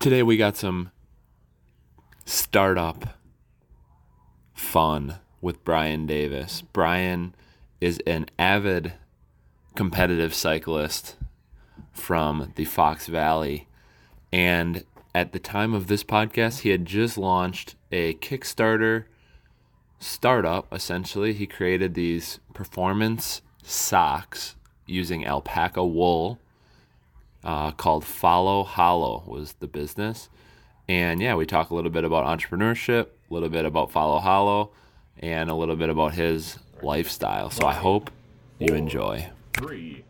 Today we got some startup fun with Brian Davis. Brian is an avid competitive cyclist from the Fox Valley. And at the time of this podcast, he had just launched a Kickstarter startup, essentially. He created these performance socks using alpaca wool uh, called Follow Hollow, was the business. And yeah, we talk a little bit about entrepreneurship, a little bit about Follow Hollow, and a little bit about his lifestyle. So I hope you enjoy. Three.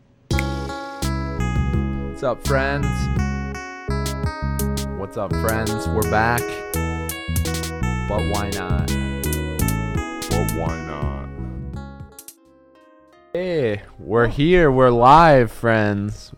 What's up, friends? What's up, friends? We're back. But why not? But why not? Hey, we're here. We're live, friends.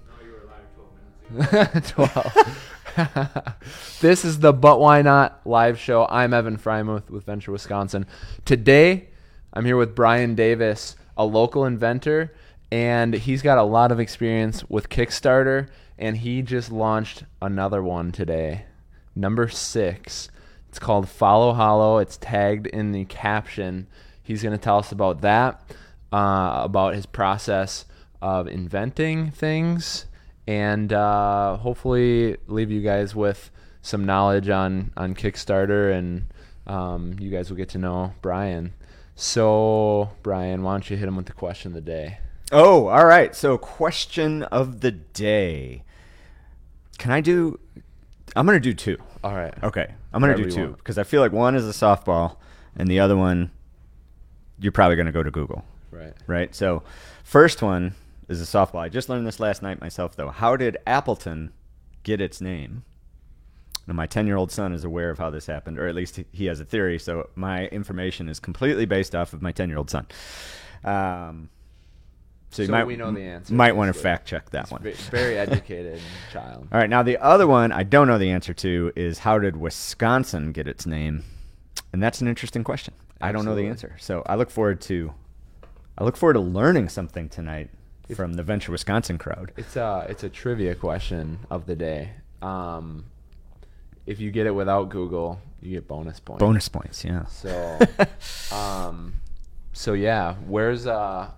12. this is the But Why Not live show. I'm Evan Frymuth with Venture Wisconsin. Today, I'm here with Brian Davis, a local inventor, and he's got a lot of experience with Kickstarter, and he just launched another one today, number six. It's called Follow Hollow. It's tagged in the caption. He's going to tell us about that, uh, about his process of inventing things and uh, hopefully leave you guys with some knowledge on on Kickstarter, and um, you guys will get to know Brian. So, Brian, why don't you hit him with the question of the day? Oh, all right. So, question of the day. Can I do? I'm gonna do two. All right. Okay, I'm gonna Whatever do two because I feel like one is a softball, and the other one, you're probably gonna go to Google, Right. right? So, first one is a softball. I just learned this last night myself, though. How did Appleton get its name? Now, my 10 year old son is aware of how this happened, or at least he- has a theory. So, my information is completely based off of my 10 year old son. Um, so, you So might, we know the answer, Might want to fact check that It's one. Very educated child. All right, now the other one I don't know the answer to is how did Wisconsin get its name? And that's an interesting question. I don't know the answer. So I look forward to I look forward to learning something tonight from the Venture Wisconsin crowd. It's a it's a trivia question of the day. Um, if you get it without Google, you get bonus points. Bonus points, yeah. So, um, so yeah, where's uh,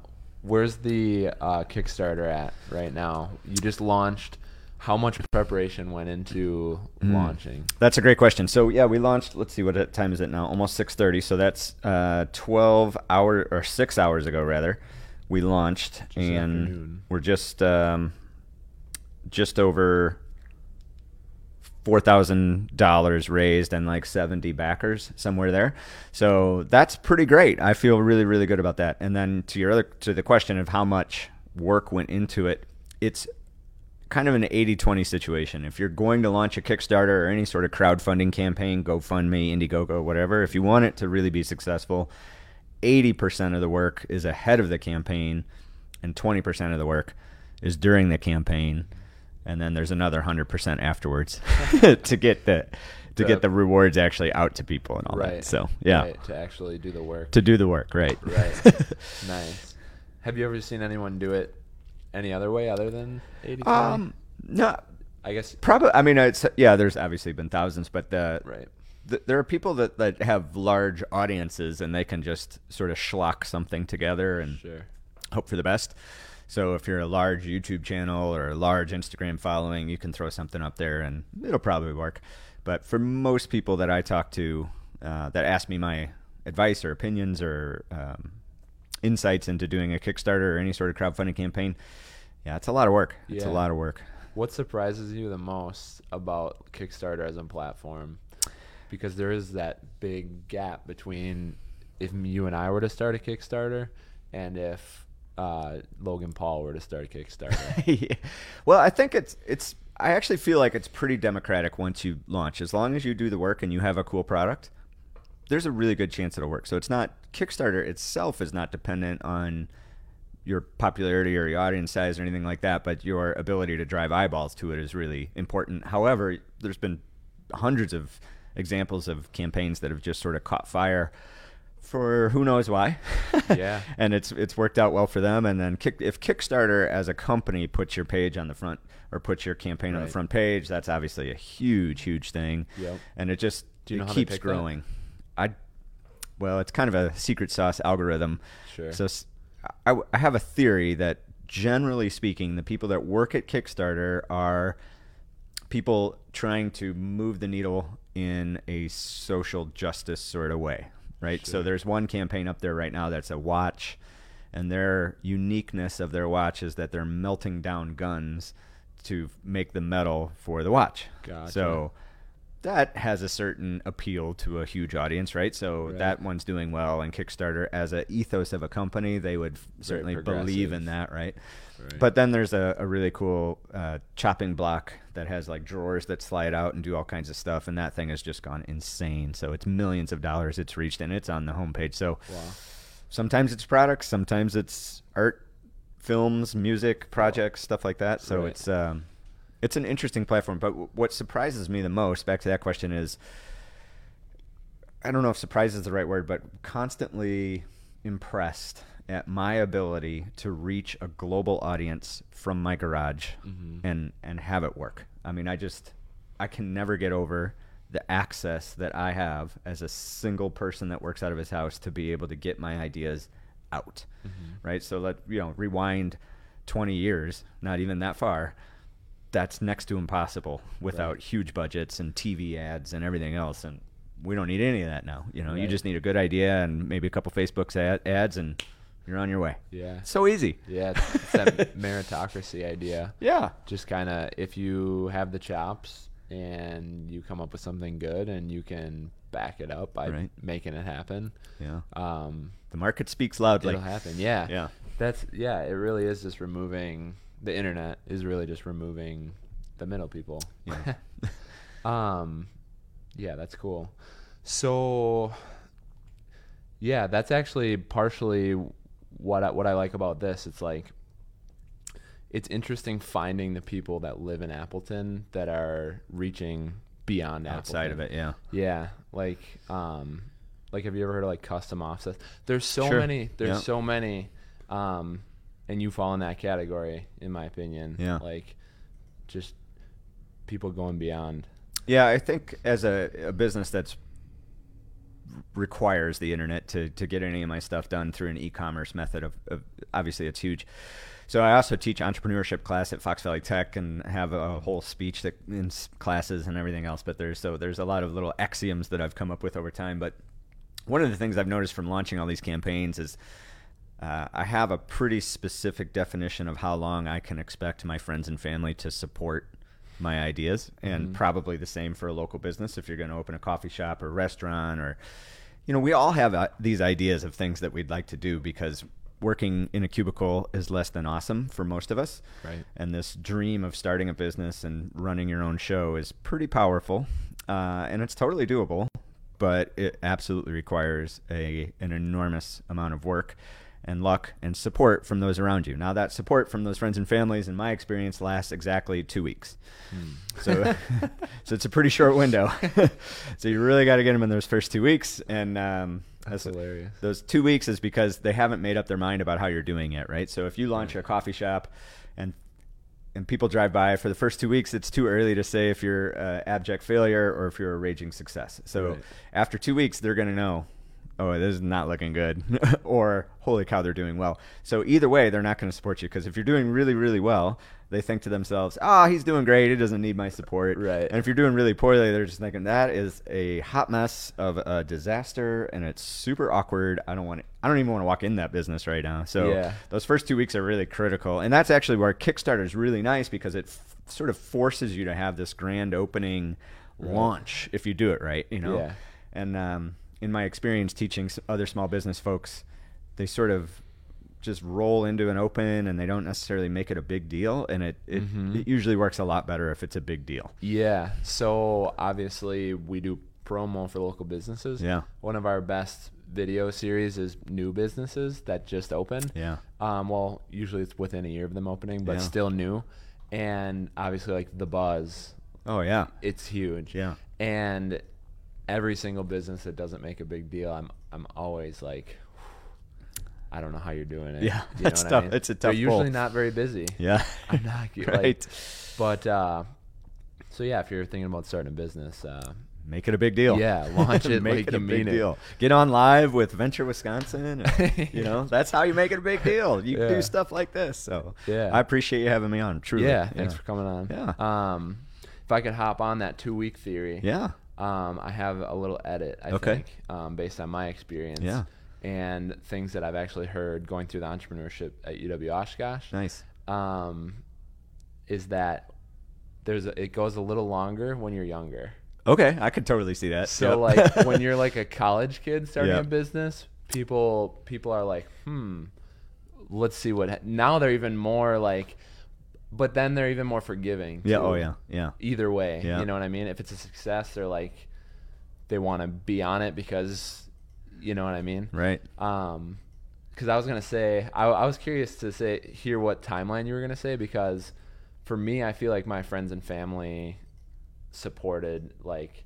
where's the uh, Kickstarter at right now? You just launched. How much preparation went into Mm. launching? That's a great question. So yeah, we launched. Let's see, what time is it now? Almost six thirty. So that's uh, twelve hour or six hours ago rather. We launched, and afternoon. we're just um, just over four thousand dollars raised and like seventy backers somewhere there. So that's pretty great. I feel really really good about that. And then to your other to the question of how much work went into it, it's kind of an 80-20 situation. If you're going to launch a Kickstarter or any sort of crowdfunding campaign, GoFundMe, Indiegogo, whatever, if you want it to really be successful, 80% of the work is ahead of the campaign and 20% of the work is during the campaign and then there's another 100% afterwards to get the to The- get the rewards actually out to people and all right. that. So, yeah. Right, to actually do the work. To do the work, right. right. nice. Have you ever seen anyone do it any other way other than 80 um no I guess Probably. I mean, it's yeah. There's obviously been thousands, but the, right. Th- there are people that, that have large audiences and they can just sort of schlock something together and Sure. hope for the best. So if you're a large YouTube channel or a large Instagram following, you can throw something up there and it'll probably work. But for most people that I talk to uh, that ask me my advice or opinions or um, insights into doing a Kickstarter or any sort of crowdfunding campaign, yeah, it's a lot of work. It's a lot of work. What surprises you the most about Kickstarter as a platform? Because there is that big gap between if you and I were to start a Kickstarter and if uh, Logan Paul were to start a Kickstarter. Yeah. Well, I think it's it's. I actually feel like it's pretty democratic once you launch. As long as you do the work and you have a cool product, there's a really good chance it'll work. So it's not Kickstarter itself is not dependent on your popularity or your audience size or anything like that, but your ability to drive eyeballs to it is really important. However, there's been hundreds of examples of campaigns that have just sort of caught fire for who knows why. Yeah. and it's it's worked out well for them. And then kick, if Kickstarter as a company puts your page on the front or puts your campaign on the front page, that's obviously a huge, huge thing. Yep. And it just you know it keeps pick that? growing. I well, it's kind of a secret sauce algorithm. Sure. So I have a theory that generally speaking, the people that work at Kickstarter are people trying to move the needle in a social justice sort of way, right? So there's one campaign up there right now that's a watch, and their uniqueness of their watch is that they're melting down guns to make the metal for the watch. Gotcha. So that has a certain appeal to a huge audience, right? So Right. that one's doing well, and Kickstarter, as a ethos of a company, they would certainly believe in that, right? Right. But then there's a, a really cool uh, chopping block that has like drawers that slide out and do all kinds of stuff, and that thing has just gone insane. So it's millions of dollars it's reached, and it's on the homepage. So Wow. sometimes it's products, sometimes it's art, films, music, projects, stuff like that. So Right. it's um, it's an interesting platform. But w- what surprises me the most, back to that question, is I don't know if surprise is the right word, but constantly impressed at my ability to reach a global audience from my garage Mhm. and and have it work. I mean, I just I can never get over the access that I have as a single person that works out of his house to be able to get my ideas out. Right? So let you know, rewind 20 years, not even that far. That's next to impossible without Right. huge budgets and TV ads and everything else and we don't need any of that now. You know, you just need a good idea and maybe a couple Facebook's ad- ads and you're on your way. Yeah. So easy. Yeah, it's, it's that meritocracy idea. Yeah. Just kind of if you have the chops and you come up with something good and you can back it up by Right. making it happen, Yeah. um, The market speaks loudly. it'll happen. Yeah. Yeah. That's yeah. It really is just removing the internet is really just removing the middle people. Yeah. um, yeah, that's cool. So, yeah, that's actually partially what I, what I like about this. It's like it's interesting finding the people that live in Appleton that are reaching beyond Outside of it, yeah. Yeah, like um, like have you ever heard of like custom offsets? There's so Sure. many. There's Yeah. so many, um, and you fall in that category, in my opinion. Yeah. like just people going beyond. Yeah, I think as a, a business that's requires the internet to, to get any of my stuff done through an e-commerce method of, of obviously it's huge. So I also teach entrepreneurship class at Fox Valley Tech and have a whole speech that in classes and everything else. But there's so there's a lot of little axioms that I've come up with over time. But one of the things I've noticed from launching all these campaigns is uh, I have a pretty specific definition of how long I can expect my friends and family to support my ideas, and probably the same for a local business. If you're going to open a coffee shop or restaurant, or you know, we all have uh, these ideas of things that we'd like to do because working in a cubicle is less than awesome for most of us. Right. And this dream of starting a business and running your own show is pretty powerful, uh, and it's totally doable but it absolutely requires a an enormous amount of work and luck and support from those around you. Now that support from those friends and families in my experience lasts exactly 2 weeks. So so it's a pretty short window. so you really got to get them in those first 2 weeks and um That's hilarious. those two weeks is because they haven't made up their mind about how you're doing it, right? So if you launch a coffee shop and and people drive by for the first two weeks, it's too early to say if you're uh, abject failure or if you're a raging success. So Right. after two weeks, they're going to know, oh, this is not looking good, or holy cow, they're doing well. So either way, they're not going to support you because if you're doing really, really well, they think to themselves, ah, he's doing great. He doesn't need my support. Right. And if you're doing really poorly, they're just thinking that is a hot mess of a disaster and it's super awkward. I don't want to, I don't even want to walk in that business right now. So Yeah. those first two weeks are really critical. And that's actually where Kickstarter is really nice because it f- sort of forces you to have this grand opening launch if you do it right, you know? Yeah. And um, in my experience teaching other small business folks, they sort of just roll into an open and they don't necessarily make it a big deal. And it, it, Mhm. it usually works a lot better if it's a big deal. Yeah. So obviously we do promo for local businesses. Yeah. One of our best video series is new businesses that just open. Yeah. Um, well, usually it's within a year of them opening, but Yeah. still new. And obviously, like the buzz, Oh, yeah. it's huge. Yeah. And every single business that doesn't make a big deal, I'm I'm always like, I don't know how you're doing it. Yeah, you know it's tough. I mean? It's a They're tough usually not very busy. Yeah. I'm not like, right. But uh, so yeah, if you're thinking about starting a business, uh, Make it a big deal. Yeah, launch it make like it a big mean it. deal. Get on live with Venture Wisconsin. and, you know, that's how you make it a big deal. You Yeah. do stuff like this. So Yeah. I appreciate you having me on. Truly. yeah, thanks for coming on. Yeah. Um, if I could hop on that two week theory. Yeah. Um, I have a little edit, I Okay. think, um, based on my experience. Yeah. And things that I've actually heard going through the entrepreneurship at UW Oshkosh. Nice. Um, is that there's a, it goes a little longer when you're younger. Okay, I could totally see that. So Yep. like when you're like a college kid starting Yep. a business, people people are like, hmm, let's see what. Ha-. Now they're even more like, but then they're even more forgiving. yeah. too. Oh yeah. Yeah. Either way, Yeah. you know what I mean. If it's a success, they're like, they want to be on it because, you know what I mean. Right. Um, because I was gonna say, I, I was curious to say hear what timeline you were gonna say because, for me, I feel like my friends and family supported like,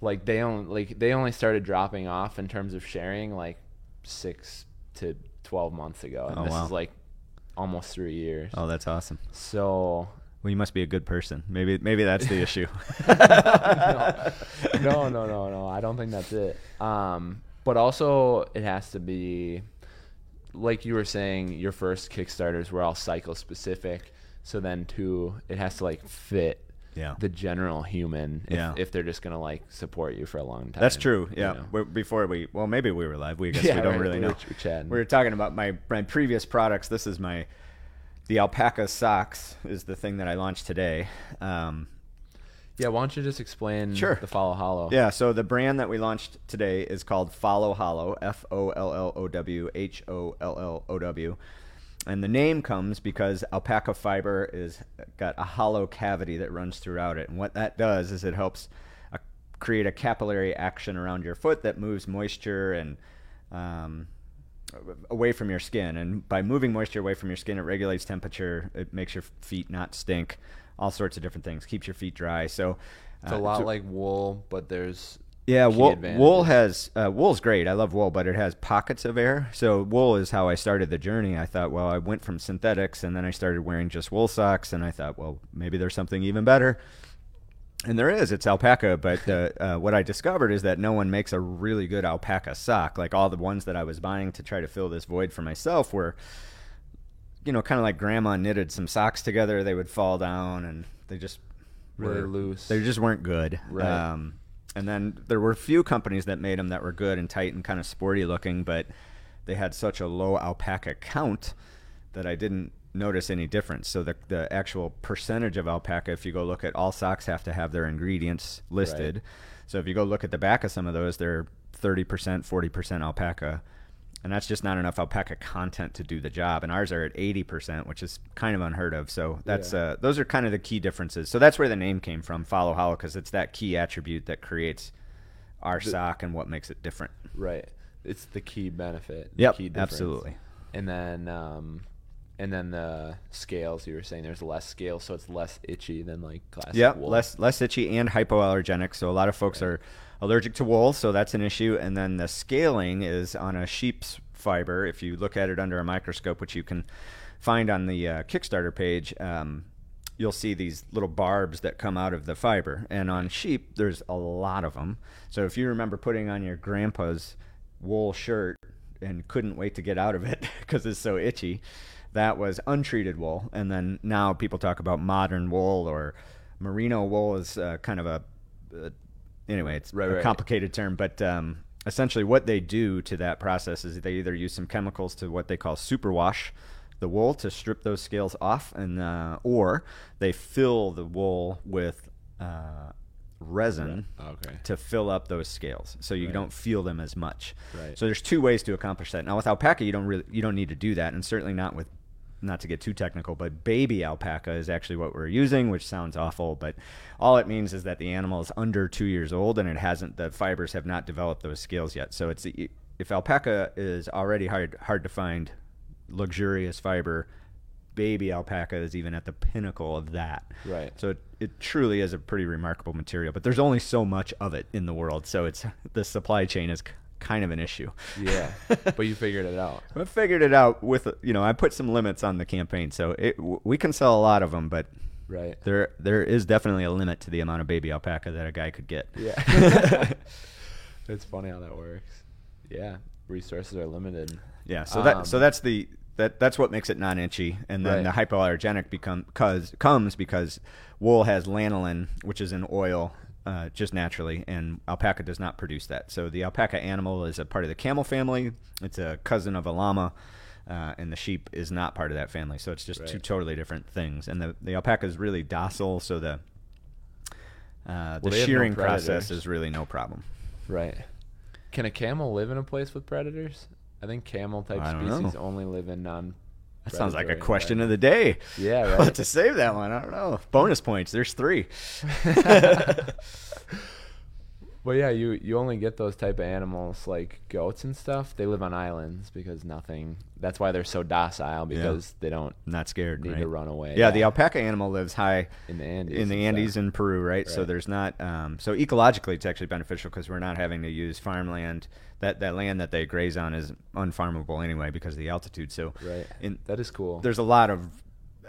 like they only like they only started dropping off in terms of sharing like six to twelve months ago, and Oh, this wow. is like almost three years. Oh, that's awesome. So Well, you must be a good person. Maybe maybe that's the issue. no, no, no, no. I don't think that's it. Um, but also it has to be, like you were saying, your first Kickstarters were all cycle specific. So then too, it has to like fit Yeah. the general human. If, Yeah. if they're just gonna like support you for a long time. That's true. you Yeah. know? We're- Before we, well, maybe we were live. We guess Yeah, we don't right. really We know. were. We were talking about my my previous products. This is my the alpaca socks is the thing that I launched today. Um, Yeah. Why don't you just explain Sure. the follow hollow? yeah. So the brand that we launched today is called Follow Hollow. F O L L O W H O L L O W. And the name comes because alpaca fiber is got a hollow cavity that runs throughout it, and what that does is it helps uh, create a capillary action around your foot that moves moisture and um, away from your skin. And by moving moisture away from your skin, it regulates temperature. It makes your feet not stink. All sorts of different things. Keeps your feet dry. So It's a uh, lot so- like wool, but there's yeah, wool, wool has uh, wool's great. I love wool, but it has pockets of air. So wool is how I started the journey. I thought, well, I went from synthetics, and then I started wearing just wool socks, and I thought, well, maybe there's something even better. And there is. It's alpaca, but uh, uh, what I discovered is that no one makes a really good alpaca sock. Like all the ones that I was buying to try to fill this void for myself were, you know, kind of like grandma knitted some socks together. They would fall down, and they just really were- loose. they just weren't good. Right. Um, and then there were a few companies that made them that were good and tight and kind of sporty looking, but they had such a low alpaca count that I didn't notice any difference. So the the actual percentage of alpaca, if you go look at all socks, have to have their ingredients listed. So if you go look at the back of some of those, they're 30%, 40% alpaca. And that's just not enough alpaca content to do the job. And ours are at 80%, which is kind of unheard of. So that's Yeah. uh, those are kind of the key differences. So that's where the name came from, Follow Hollow, because it's that key attribute that creates our sock and what makes it different. right. It's the key benefit. the Yep, key difference. absolutely. And then, um, and then the scales you were saying there's less scales, so it's less itchy than like classic wool. less less itchy and hypoallergenic. So a lot of folks are allergic to wool, so that's an issue. And then the scaling is on a sheep's fiber. If you look at it under a microscope, which you can find on the uh, Kickstarter page, um, you'll see these little barbs that come out of the fiber. And on sheep, there's a lot of them. So if you remember putting on your grandpa's wool shirt and couldn't wait to get out of it because it's so itchy, that was untreated wool. And then now people talk about modern wool or merino wool is uh, kind of a, uh, anyway, it's Right, a right. complicated term, but um, essentially what they do to that process is they either use some chemicals to what they call superwash the wool to strip those scales off, and uh, or they fill the wool with uh, resin Okay. to fill up those scales, so you Right. don't feel them as much. Right. So there's two ways to accomplish that. Now with alpaca, you don't really you don't need to do that, and certainly not with not to get too technical, but baby alpaca is actually what we're using, which sounds awful, but all it means is that the animal is under two years old and it hasn't the fibers have not developed those scales yet. So it's if alpaca is already hard hard to find luxurious fiber baby alpaca is even at the pinnacle of that. Right. So it, it truly is a pretty remarkable material, but there's only so much of it in the world, so it's the supply chain is kind of an issue. Yeah, but you figured it out. I figured it out with you know I put some limits on the campaign, so it, we can sell a lot of them, but Right. there there is definitely a limit to the amount of baby alpaca that a guy could get. Yeah. it's funny how that works. Yeah, resources are limited. Yeah, so that so Um, that's the that that's what makes it non-inchy, and then Right. the hypoallergenic become cause comes because wool has lanolin, which is an oil uh, just naturally, and alpaca does not produce that. So the alpaca animal is a part of the camel family. It's a cousin of a llama. Uh, and the sheep is not part of that family, so it's just two totally different things. And the, the alpaca is really docile, so the uh, the Well, have no shearing process is really no problem. Right. Can a camel live in a place with predators? I think camel type don't know. species only live in non. That sounds like a question of the day. Yeah, right. have to save that one. I don't know. Bonus points. There's three. Well, yeah, you you only get those type of animals like goats and stuff. They live on islands because nothing. That's why they're so docile because they don't Not scared. need right? to run away. Yeah, the alpaca animal lives high in the Andes. in the Andes in Peru, right? So there's not. Um, so ecologically, it's actually beneficial because we're not having to use farmland. That that land that they graze on is unfarmable anyway because of the altitude. So Right. in, that is cool. there's a lot of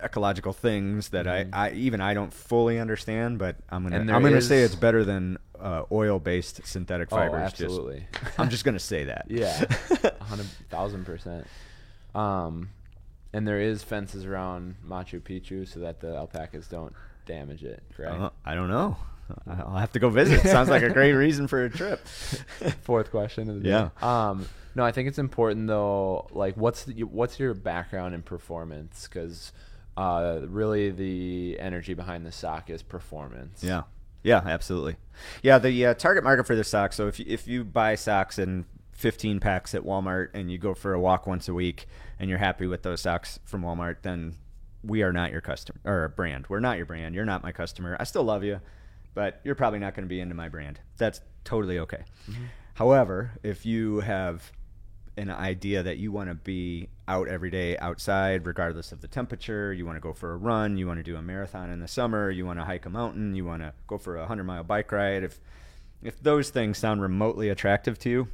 ecological things that Mhm. I, I even I don't fully understand, but I'm gonna I'm gonna say it's better than uh, oil-based synthetic oh, fibers. just- absolutely. I'm just gonna say that. Yeah, hundred thousand percent. Um, and there is fences around Machu Picchu so that the alpacas don't damage it. Correct. Uh, I don't know. I'll have to go visit. Sounds like a great reason for a trip. Fourth question of the day. Yeah. Um, no, I think it's important though. Like, what's the, what's your background in performance? Because uh, really, the energy behind the sock is performance. Yeah. Yeah, absolutely. Yeah, the uh, target market for the socks. So if you, if you buy socks in 15 packs at Walmart and you go for a walk once a week and you're happy with those socks from Walmart, then we are not your customer or brand. We're not your brand. You're not my customer. I still love you, but you're probably not going to be into my brand. That's totally okay. However, if you have an idea that you want to be out every day outside, regardless of the temperature. You want to go for a run. You want to do a marathon in the summer. You want to hike a mountain. You want to go for a hundred mile bike ride. If if those things sound remotely attractive to you,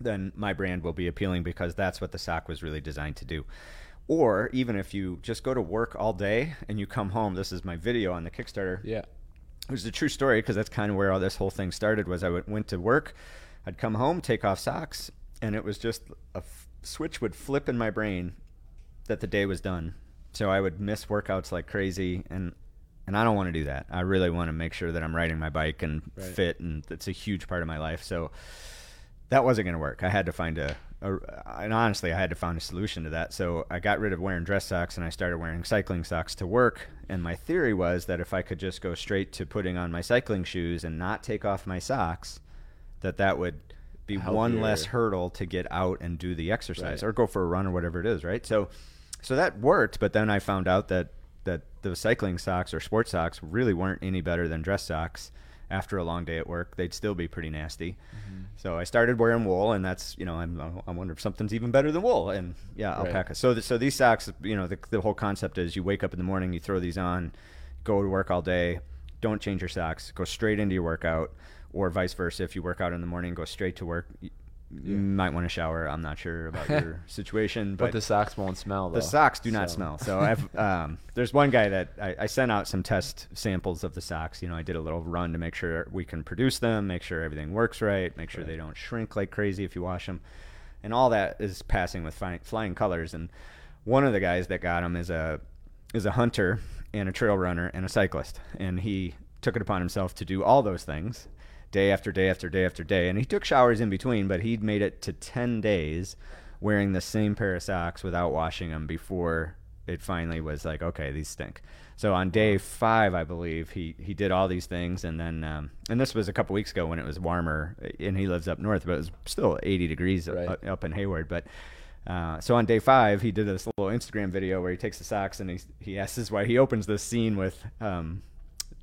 then my brand will be appealing because that's what the sock was really designed to do. Or even if you just go to work all day and you come home, this is my video on the Kickstarter Yeah. it was a true story because that's kind of where all this whole thing started was i went, went to work i'd come home take off socks and it was just a f- switch would flip in my brain that the day was done. So i would miss workouts like crazy and and i don't want to do that. I really want to make sure that i'm riding my bike and Right. fit and it's a huge part of my life. So that wasn't going to work. I had to find a, a and honestly i had to find a solution to that. So i got rid of wearing dress socks and i started wearing cycling socks to work. And my theory was that if i could just go straight to putting on my cycling shoes and not take off my socks that that would be one less hurdle to get out and do the exercise Right. or go for a run or whatever it is right so so that worked but then i found out that that the cycling socks or sports socks really weren't any better than dress socks after a long day at work they'd still be pretty nasty mm-hmm. so I started wearing wool, and that's you know I'm I wonder if something's even better than wool, and yeah, Right. alpaca. So th- so these socks, you know, the, the whole concept is you wake up in the morning, you throw these on, go to work all day, don't change your socks, go straight into your workout, or vice versa. If you work out in the morning, go straight to work. You, you might want to shower. I'm not sure about your situation, But, but the socks won't smell. Though, the socks do not so- smell. So I've um, there's one guy that I, I sent out some test samples of the socks. You know, I did a little run to make sure we can produce them, make sure everything works right, make sure Right. they don't shrink like crazy if you wash them, and all that is passing with flying, flying colors. And one of the guys that got them is a is a hunter and a trail runner and a cyclist, and he took it upon himself to do all those things day after day after day after day. And he took showers in between, but he'd made it to 10 days wearing the same pair of socks without washing them before it finally was like, okay, these stink. So on day five, I believe he, he did all these things, and then um, and this was a couple weeks ago when it was warmer, and he lives up north, but it was still 80 degrees Right. up, in Hayward. But uh, so on day five, he did this little Instagram video where he takes the socks and he he asks his wife. He opens this scene with um,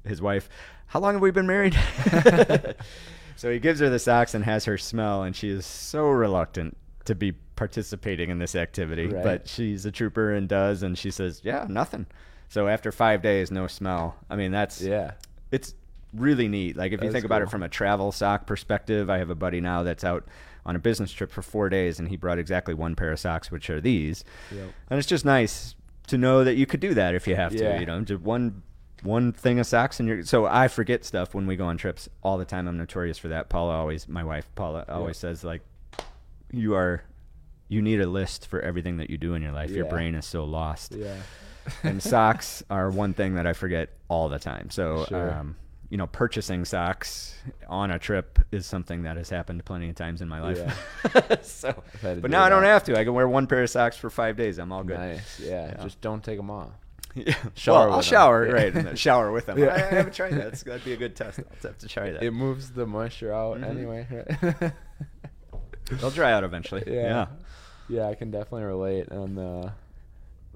his wife. How long have we been married? so he gives her the socks and has her smell, and she is so reluctant to be participating in this activity, Right. but she's a trooper and does, and she says, yeah, nothing. So after five days, no smell. I mean, that's Yeah. it's really neat. Like if you think is about it from a travel sock perspective, I have a buddy now that's out on a business trip for four days, and he brought exactly one pair of socks, which are these. Yep. And it's just nice to know that you could do that if you have Yeah. to. You know, just one one thing of socks and you're so I forget stuff when we go on trips all the time. I'm notorious for that. Paula always my wife Paula always says like you are you need a list for everything that you do in your life. Your brain is so lost Yeah. and socks are one thing that I forget all the time. So, Sure. um, you know, purchasing socks on a trip is something that has happened plenty of times in my life. so, but now I don't have to. I can wear one pair of socks for five days. I'm all good. Nice. Yeah. Yeah. Just don't take them off. Yeah. Shower well, I'll shower, Yeah. right? Then shower with them. Yeah. I, I haven't tried that. That's- That'd be a good test. I'll have to try that. It moves the moisture out Mhm. anyway. They'll dry out eventually. yeah. Yeah. Yeah, I can definitely relate on the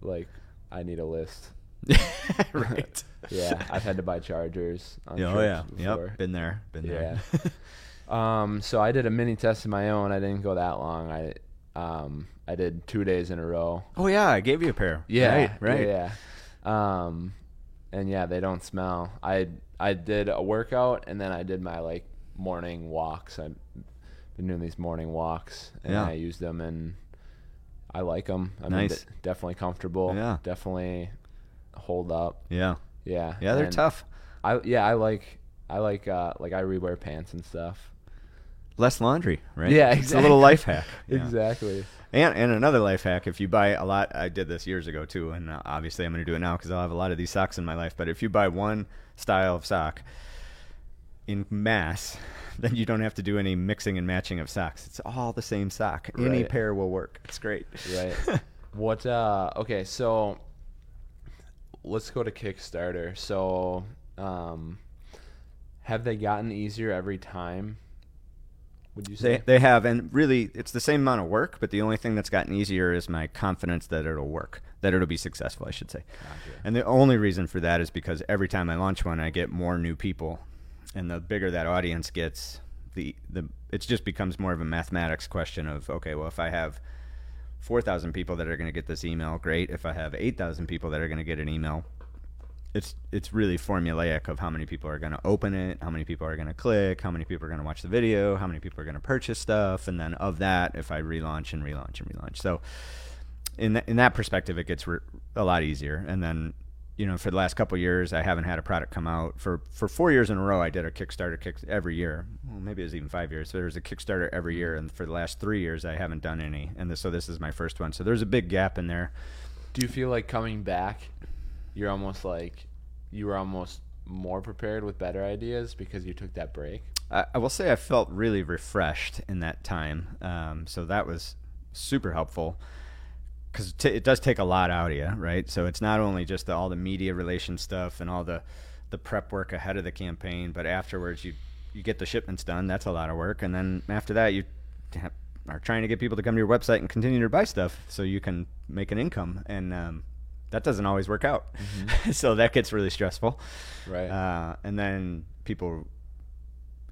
like I need a list. right. Yeah, I've had to buy chargers on Yeah, oh yeah. before. Yep. Been there. Been Yeah. there. Um, so I did a mini test of my own. I didn't go that long. I um I did two days in a row. oh yeah. I gave you a pair. Yeah, Right. Right. Yeah, yeah. Um, and yeah, they don't smell. I I did a workout and then I did my like morning walks. I've been doing these morning walks and Yeah. I use them and I like them. I Nice. mean, de- definitely comfortable. Yeah. definitely hold up. Yeah. Yeah, Yeah. They're and tough. I yeah I like I like uh like I rewear pants and stuff. Less laundry, right? Yeah, It's a little life hack. Yeah. Exactly. And and another life hack, if you buy a lot, I did this years ago too, and uh, obviously I'm going to do it now because I'll have a lot of these socks in my life. But if you buy one style of sock in mass, then you don't have to do any mixing and matching of socks. It's all the same sock. Any pair will work. It's great. Right. what uh okay, so let's go to Kickstarter. So um have they gotten easier every time? Would you They say? they have, and really, it's the same amount of work. But the only thing that's gotten easier is my confidence that it'll work, that it'll be successful. I should say. Gotcha. And the only reason for that is because every time I launch one, I get more new people, and the bigger that audience gets, the the it just becomes more of a mathematics question of okay, well, if I have four thousand people that are going to get this email, great. If I have eight thousand people that are going to get an email, it's it's really formulaic of how many people are going to open it, how many people are going to click, how many people are going to watch the video, how many people are going to purchase stuff, and then of that, if I relaunch and relaunch and relaunch, so in th- in that perspective, it gets re- a lot easier. And then, you know, for the last couple years, I haven't had a product come out for for four years in a row. I did a Kickstarter kick every year. Well, maybe it was even five years. So there was a Kickstarter every year, and for the last three years, I haven't done any. And this, so this is my first one. So there's a big gap in there. Do you feel like coming back you're almost like you were almost more prepared with better ideas because you took that break? I, I will say I felt really refreshed in that time. Um, so that was super helpful because t- it does take a lot out of you, right? So it's not only just the, all the media relation stuff and all the the prep work ahead of the campaign, but afterwards you you get the shipments done. That's a lot of work, and then after that you ha- are trying to get people to come to your website and continue to buy stuff so you can make an income, and um, that doesn't always work out. so that gets really stressful. Right. Uh, and then people,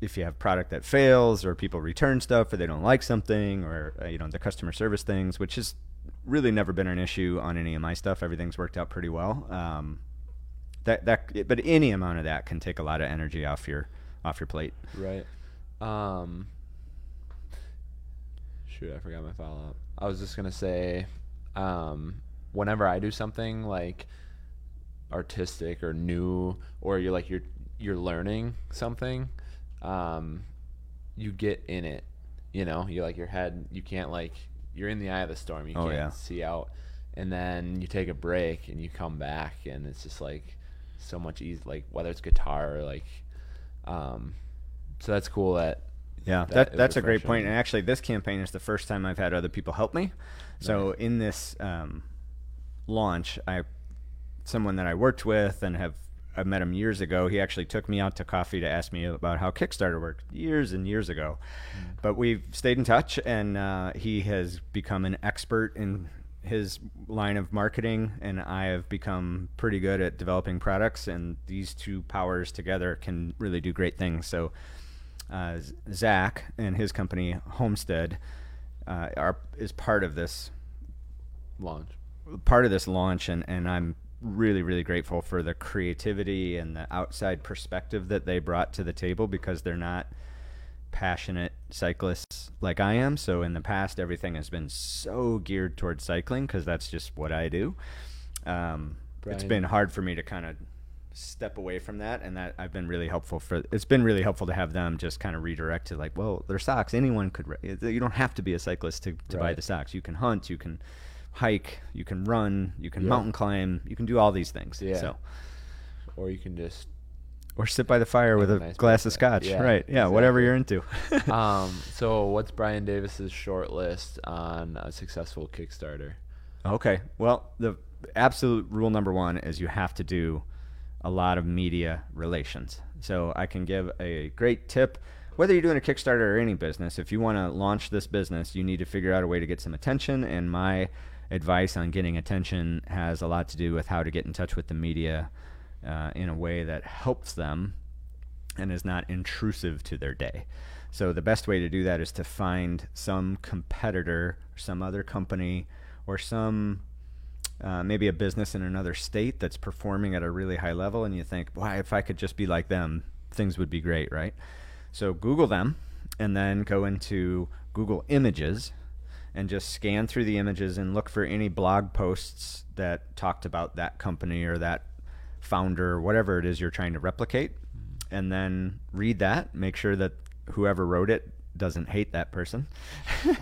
if you have product that fails, or people return stuff, or they don't like something, or uh, you know the customer service things, which has really never been an issue on any of my stuff. Everything's worked out pretty well. Um, that that, but any amount of that can take a lot of energy off your off your plate. Right. Um. Shoot, I forgot my follow up. I was just gonna say, um, whenever I do something like artistic or new, or you're like you're you're learning something, um, you get in it. You know, you like your head. You can't like you're in the eye of the storm. You Oh, can't yeah. see out, and then you take a break and you come back, and it's just like so much easy. Like whether it's guitar or like, um, so that's cool that Yeah, That that, that's a great point. And actually, this campaign is the first time I've had other people help me. So in this um, launch, I someone that I worked with and have I met him years ago. He actually took me out to coffee to ask me about how Kickstarter worked years and years ago. But we've stayed in touch, and uh, he has become an expert in his line of marketing, and I have become pretty good at developing products. And these two powers together can really do great things. So uh, Zach and his company Homestead uh, are is part of this Launch. Part of this launch and, and I'm really really grateful for the creativity and the outside perspective that they brought to the table because they're not passionate cyclists like I am. So in the past everything has been so geared towards cycling because that's just what I do. Um, it's been hard for me to kind of step away from that and that I've been really helpful for it's been really helpful to have them just kind of redirect to like well they're socks anyone could you don't have to be a cyclist to, to buy the socks. You can hunt you can hike you can run you can Yeah. mountain climb you can do all these things Yeah. so Or you can just or sit by the fire with a nice glass of scotch Yeah, right yeah whatever you're into um so what's Brian Davis's short list on a successful Kickstarter? Okay. Well, the absolute rule number one is you have to do a lot of media relations. So I can give a great tip. Whether you're doing a Kickstarter or any business, if you want to launch this business, you need to figure out a way to get some attention. And my advice on getting attention has a lot to do with how to get in touch with the media uh, in a way that helps them and is not intrusive to their day. So the best way to do that is to find some competitor, some other company, or some uh, maybe a business in another state that's performing at a really high level, and you think, why, if I could just be like them, things would be great, right? So Google them, and then go into Google Images, and just scan through the images and look for any blog posts that talked about that company or that founder, whatever it is you're trying to replicate, and then read that. Make sure that whoever wrote it doesn't hate that person.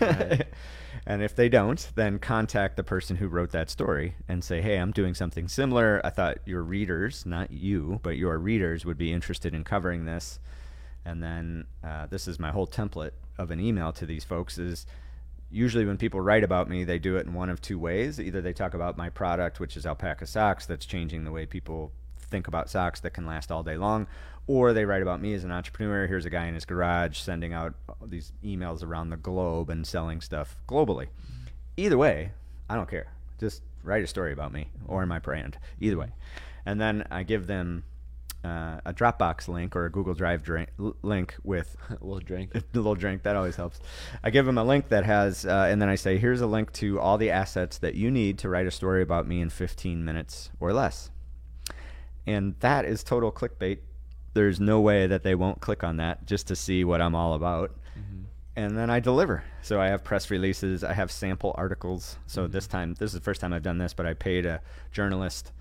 and if they don't, then contact the person who wrote that story and say, hey, I'm doing something similar. I thought your readers, not you, but your readers would be interested in covering this. And then uh, this is my whole template of an email to these folks is usually when people write about me, they do it in one of two ways. Either they talk about my product, which is alpaca socks, that's changing the way people think about socks that can last all day long, or they write about me as an entrepreneur. Here's a guy in his garage sending out these emails around the globe and selling stuff globally. Either way, I don't care. Just write a story about me or my brand. Either way. And then I give them uh, a Dropbox link or a Google Drive drink, link with a little drink. a little drink that always helps. I give them a link that has uh, and then i say here's a link to all the assets that you need to write a story about me in 15 minutes or less. And that is total clickbait. There's no way that they won't click on that just to see what i'm all about. And then i deliver. So i have press releases i have sample articles. So this time this is the first time i've done this but i paid a journalist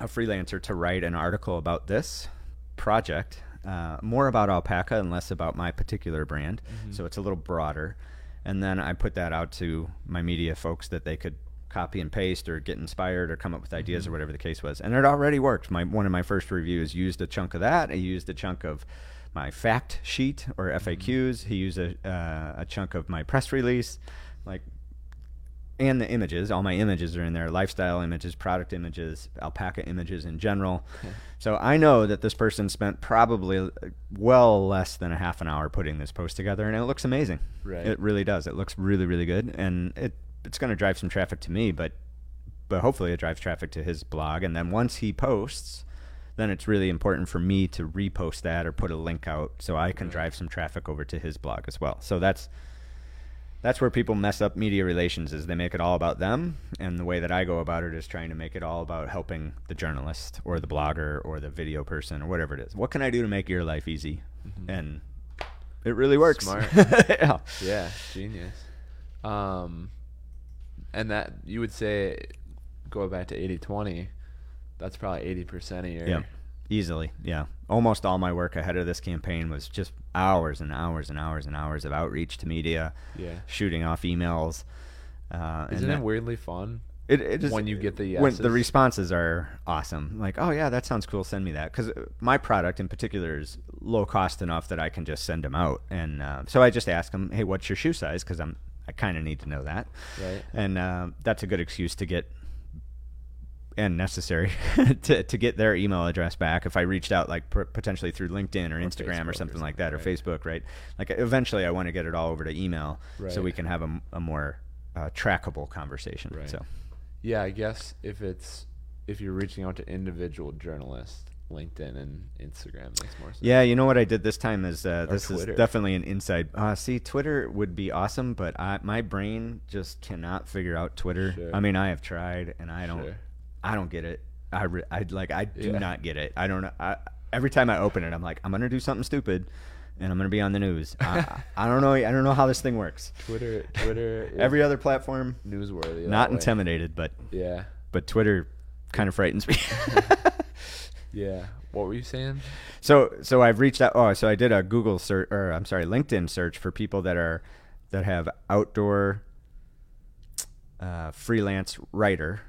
a freelancer to write an article about this project, uh, more about alpaca and less about my particular brand. So it's a little broader. And then I put that out to my media folks that they could copy and paste or get inspired or come up with ideas or whatever the case was. And it already worked. My one of my first reviews used a chunk of that. I used a chunk of my fact sheet or FAQs. He used a, uh, a chunk of my press release. Like and the images. All my images are in there lifestyle images, product images, alpaca images in general. So I know that this person spent probably uh, well less than a half an hour putting this post together, and it looks amazing. Right. It really does. It looks really, really good, and it it's going to drive some traffic to me, but but hopefully it drives traffic to his blog. And then once he posts, then it's really important for me to repost that or put a link out so I can drive some traffic over to his blog as well. So that's that's where people mess up media relations is they make it all about them and the way that i go about it is trying to make it all about helping the journalist or the blogger or the video person or whatever it is what can i do to make your life easy and it really works Smart. yeah. Yeah, genius. Um, and that you would say, go back to 80-20, that's probably eighty percent of your. yeah easily yeah almost all my work ahead of this campaign was just hours and hours and hours and hours of outreach to media Yeah. shooting off emails uh, Isn't that- it weirdly fun? It, it is, When you get the when the responses are awesome, like oh yeah, that sounds cool. Send me that because my product in particular is low cost enough that I can just send them out, and uh, so I just ask them, hey, what's your shoe size? Because I'm I kind of need to know that, Right. and uh, that's a good excuse to get and necessary to, to get their email address back if I reached out like p- potentially through LinkedIn or, Instagram Facebook or or something like that or right. Facebook, right? Like eventually I want to get it all over to email so we can have a, a more uh, trackable conversation. Right. So Yeah, I guess if it's if you're reaching out to individual journalists, LinkedIn and Instagram makes more sense. Yeah, you know what I did this time is uh, this is definitely an inside. Uh, see, Twitter would be awesome, but I, my brain just cannot figure out Twitter. Sure. I mean, I have tried, and I don't, Sure. I don't get it. I, re- I like, I do Yeah. not get it. I don't know. I, every time I open it, I'm like, I'm gonna do something stupid, and I'm gonna be on the news. I, I don't know. I don't know how this thing works. Twitter, Twitter, Every other platform, newsworthy. not intimidated, but Yeah, but Twitter kind of frightens me. yeah. What were you saying? So so I've reached out. Oh, so I did a Google search, or I'm sorry, LinkedIn search for people that are that have outdoor uh, freelance writer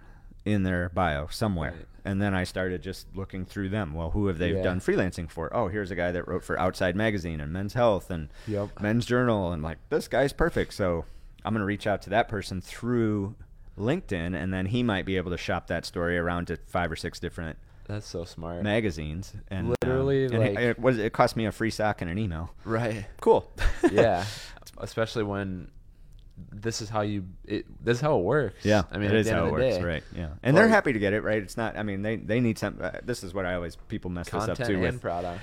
in their bio somewhere, Right. and then I started just looking through them. Well, who have they Yeah. done freelancing for? Oh, here's a guy that wrote for Outside Magazine and Men's Health and Yep. Men's Journal, and like this guy's perfect. So I'm gonna reach out to that person through LinkedIn, and then he might be able to shop that story around to five or six different That's so smart. magazines and Literally, um, and like- it, it was it cost me a free sock and an email. Right. Cool. yeah, especially when this is how you. It, this is how it works. yeah, I mean, it is how it works, day, right? Yeah, and they're happy to get it, right? It's not. I mean, they they need some. Uh, this is what I always people mess this up too and with. product.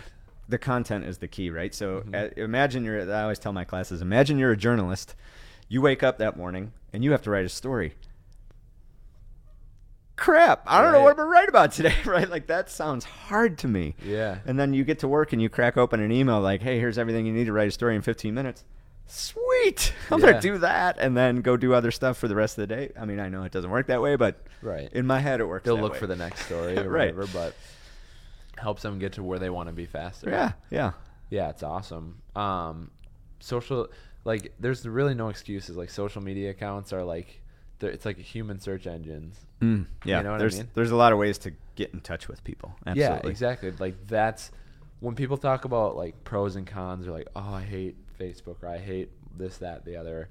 the content is the key, right? So Mhm. uh, imagine you're. I always tell my classes, imagine you're a journalist. You wake up that morning and you have to write a story. Crap! I don't know what I'm gonna write about today, right? Like that sounds hard to me. Yeah. And then you get to work and you crack open an email like, "Hey, here's everything you need to write a story in 15 minutes." Sweet. I'm Yeah. gonna do that and then go do other stuff for the rest of the day. I mean, I know it doesn't work that way, but Right. in my head it works. They'll look way. for the next story or Right. whatever, but helps them get to where they want to be faster. Yeah, yeah. Yeah, it's awesome. Um, social, like, there's really no excuses. Like, social media accounts are like, it's like human search engines. Mm, yeah, know what I there's mean? there's a lot of ways to get in touch with people. Absolutely. Yeah, exactly. Like, that's when people talk about like pros and cons, or like, oh, I hate Facebook, or I hate this, that, the other.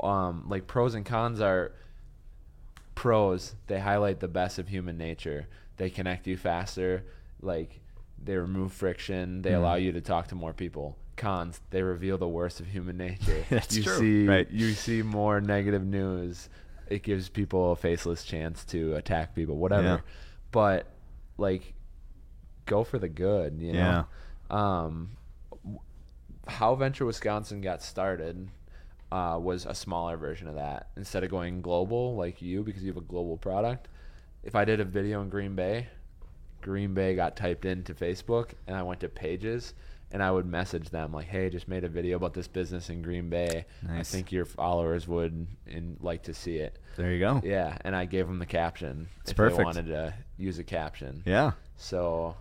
Um, like pros and cons are pros. They highlight the best of human nature. They connect you faster. Like they remove friction. They allow Mhm. you to talk to more people. Cons. They reveal the worst of human nature. That's you true, see, right. you see more negative news. It gives people a faceless chance to attack people. Whatever. Yeah. But like, go for the good. You know. Um, w- how Venture Wisconsin got started uh, was a smaller version of that. Instead of going global like you, because you have a global product, if I did a video in Green Bay, Green Bay got typed into Facebook, and I went to pages, and I would message them like, "Hey, just made a video about this business in Green Bay. I think your followers would and like to see it." There you go. Yeah, and I gave them the caption It's if perfect. they wanted to use a caption. Yeah. So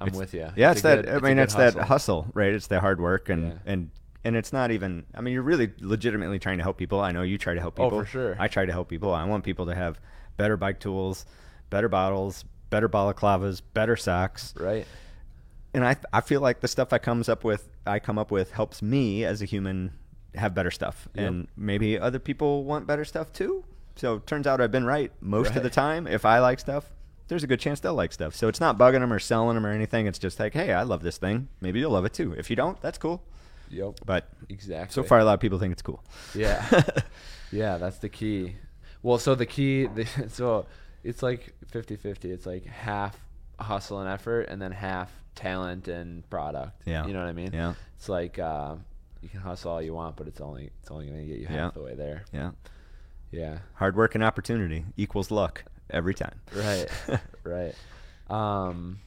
I'm It's- with you. Yeah, it's, a that. good- I mean, good it's that hustle, right? It's the hard work, and Yeah. and and it's not even. I mean, you're really legitimately trying to help people. I know you try to help people. Oh, for sure. I try to help people. I want people to have better bike tools, better bottles, better balaclavas, better socks, Right. and I I feel like the stuff I comes up with, I come up with, helps me as a human have better stuff, Yep. and maybe other people want better stuff too. So it turns out I've been right most of the time. If I like stuff, there's a good chance they'll like stuff. So it's not bugging them or selling them or anything. It's just like, hey, I love this thing. Maybe you'll love it too. If you don't, that's cool. Yep. But Exactly. so far, a lot of people think it's cool. Yeah. yeah, that's the key. Well, so the key, the, so it's like 50-50. It's like half hustle and effort, and then half talent and product. Yeah. You know what I mean? Yeah. It's like uh, you can hustle all you want, but it's only it's only gonna get you half Yeah. the way there. Yeah. Yeah. Hard work and opportunity equals luck every time. Right. right. Um,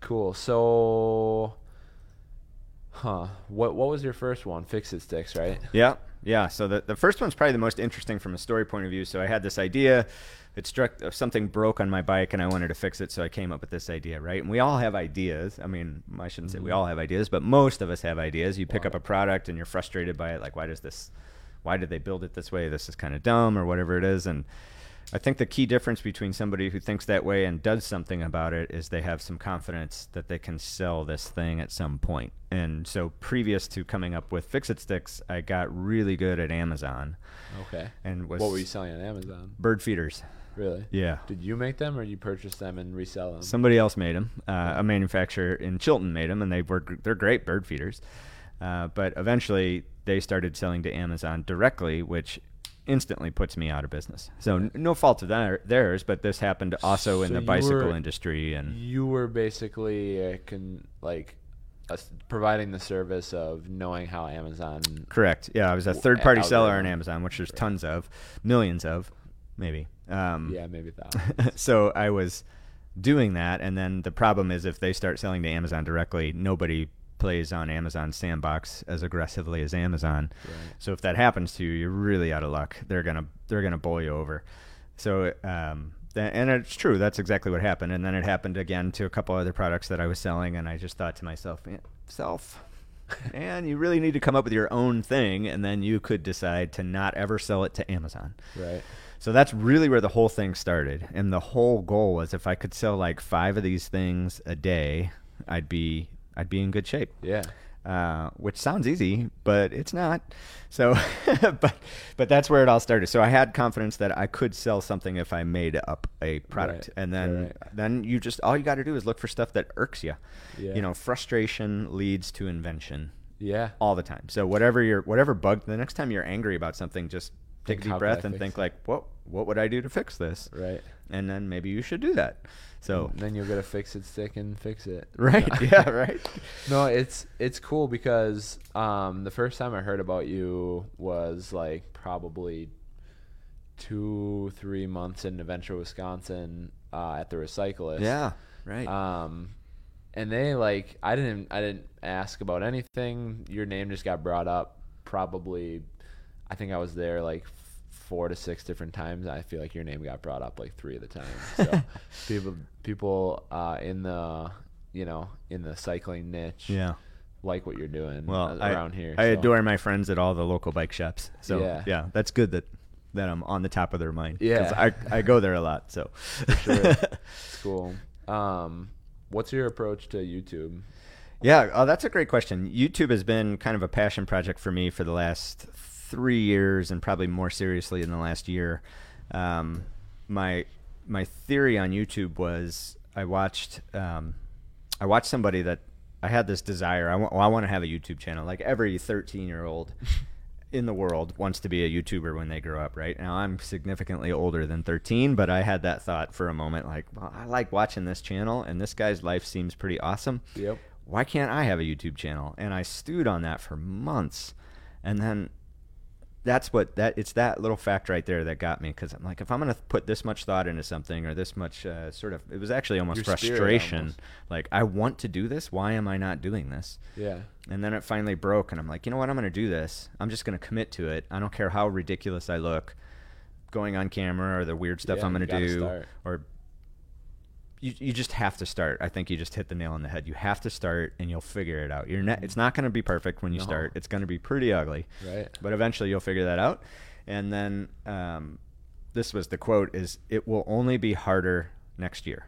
cool. So, huh? What what was your first one? Fix it sticks, right? Yeah, yeah. So the, the first one's probably the most interesting from a story point of view. So I had this idea. It struck uh, something broke on my bike, and I wanted to fix it. So I came up with this idea, right? And we all have ideas. I mean, I shouldn't say we Mhm. all have ideas, but most of us have ideas. You pick Wow. up a product, and you're frustrated by it. Like, why does this? Why did they build it this way? This is kind of dumb, or whatever it is. And I think the key difference between somebody who thinks that way and does something about it is they have some confidence that they can sell this thing at some point. And so, previous to coming up with Fix It Sticks, I got really good at Amazon Okay. and was What were you selling on Amazon? bird feeders. Really? Yeah. Did you make them, or you purchase them and resell them? Somebody else made them. Uh, a manufacturer in Chilton made them, and they were they're great bird feeders. Uh, but eventually, they started selling to Amazon directly, which instantly puts me out of business. So n- no fault of their, theirs, but this happened also in the bicycle were- industry and You were basically uh, con- like uh, providing the service of knowing how Amazon. correct. Yeah, I was a third party seller on. Amazon, which there's tons of, millions of, maybe. Um, Yeah, maybe that. so I was doing that, and then the problem is if they start selling to Amazon directly, nobody plays on Amazon Sandbox as aggressively as Amazon. Right. So if that happens to you, you're really out of luck. They're gonna they're gonna bowl you over. So um, tha- and it's true. That's exactly what happened. And then it happened again to a couple other products that I was selling, and I just thought to myself, self. And you really need to come up with your own thing, and then you could decide to not ever sell it to Amazon. right. So that's really where the whole thing started. And the whole goal was if I could sell like five of these things a day, I'd be I'd be in good shape. Yeah. Uh, which sounds easy, but it's not. So, but but that's where it all started. So I had confidence that I could sell something if I made up a product, Right, and then right. then you just all you got to do is look for stuff that irks you. Yeah. You know, frustration leads to invention Yeah. all the time. So whatever your whatever bug, the next time you're angry about something, just take a deep breath and fix think like, what what would I do to fix this? Right. And then maybe you should do that. So And then you'll get a fix it stick and fix it. right, yeah, right. No, it's it's cool because um, the first time I heard about you was like probably two, three months in Venture, Wisconsin, uh, at the Recyclist. Yeah, right. Um, and they like I didn't I didn't ask about anything. Your name just got brought up. Probably, I think I was there like four to six different times. I feel like your name got brought up like three of the times. So people people uh, in the you know in the cycling niche yeah. like what you're doing Well, uh, I, around here. I so. adore my friends at all the local bike shops. So Yeah. yeah, that's good that that I'm on the top of their mind. Yeah. I I go there a lot. So sure. Cool. Um, what's your approach to YouTube? Yeah, oh, that's a great question. YouTube has been kind of a passion project for me for the last three years, and probably more seriously in the last year. Um, my my theory on YouTube was I watched um, I watched somebody that I had this desire. I want I want to have a YouTube channel, like every thirteen year old in the world wants to be a YouTuber when they grow up, right? Now I'm significantly older than 13, but I had that thought for a moment, like, well, I like watching this channel, and this guy's life seems pretty awesome Yep. why can't I have a YouTube channel? And I stewed on that for months. And then that's what that it's that little fact right there that got me because I'm like, if I'm going to put this much thought into something or this much uh, sort of, it was actually almost Your frustration. almost. Like, I want to do this. Why am I not doing this? Yeah. And then it finally broke, and I'm like, you know what? I'm going to do this. I'm just going to commit to it. I don't care how ridiculous I look going on camera or the weird stuff Yeah, I'm going you to gotta do start. or you, you just have to start. I think you just hit the nail on the head. You have to start, and you'll figure it out. You're not, it's not going to be perfect when you No. start. It's going to be pretty ugly, Right. but eventually you'll figure that out. And then um, this was the quote: "Is it will only be harder next year."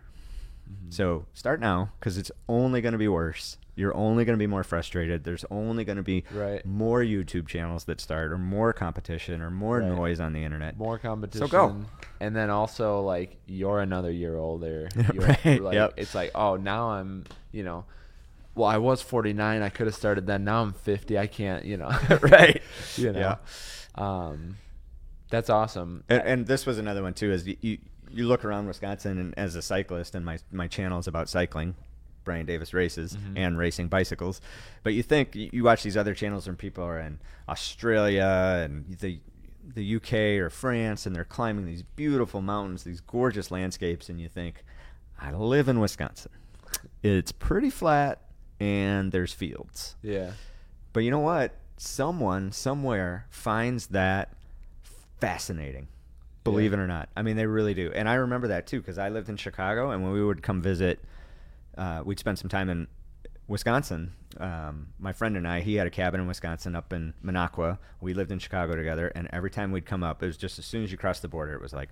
Mm-hmm. So start now because it's only going to be worse. You're only going to be more frustrated. There's only going to be Right. more YouTube channels that start, or more competition, or more Right. noise on the internet. more competition. So go. And then also like you're another year older. You're, Right, Like, yep. It's like oh now I'm you know. Well, I was 49. I could have started then. Now I'm 50. I can't. You know. right. You know. Yeah. Um, that's awesome. And, and this was another one too. Is you, you look around Wisconsin and as a cyclist, and my my channel is about cycling, Brian Davis races Mm-hmm. and racing bicycles. But you think you you watch these other channels and people are in Australia and the the UK or France, and they're climbing these beautiful mountains, these gorgeous landscapes, and you think, I live in Wisconsin. It's pretty flat, and there's fields. Yeah. But you know what? Someone somewhere finds that fascinating. Believe Yeah. it or not. I mean, they really do. And I remember that too because I lived in Chicago, and when we would come visit, uh, we'd spend some time in Wisconsin. Um, my friend and I, he had a cabin in Wisconsin up in Minocqua. We lived in Chicago together, and every time we'd come up, it was just as soon as you crossed the border, it was like,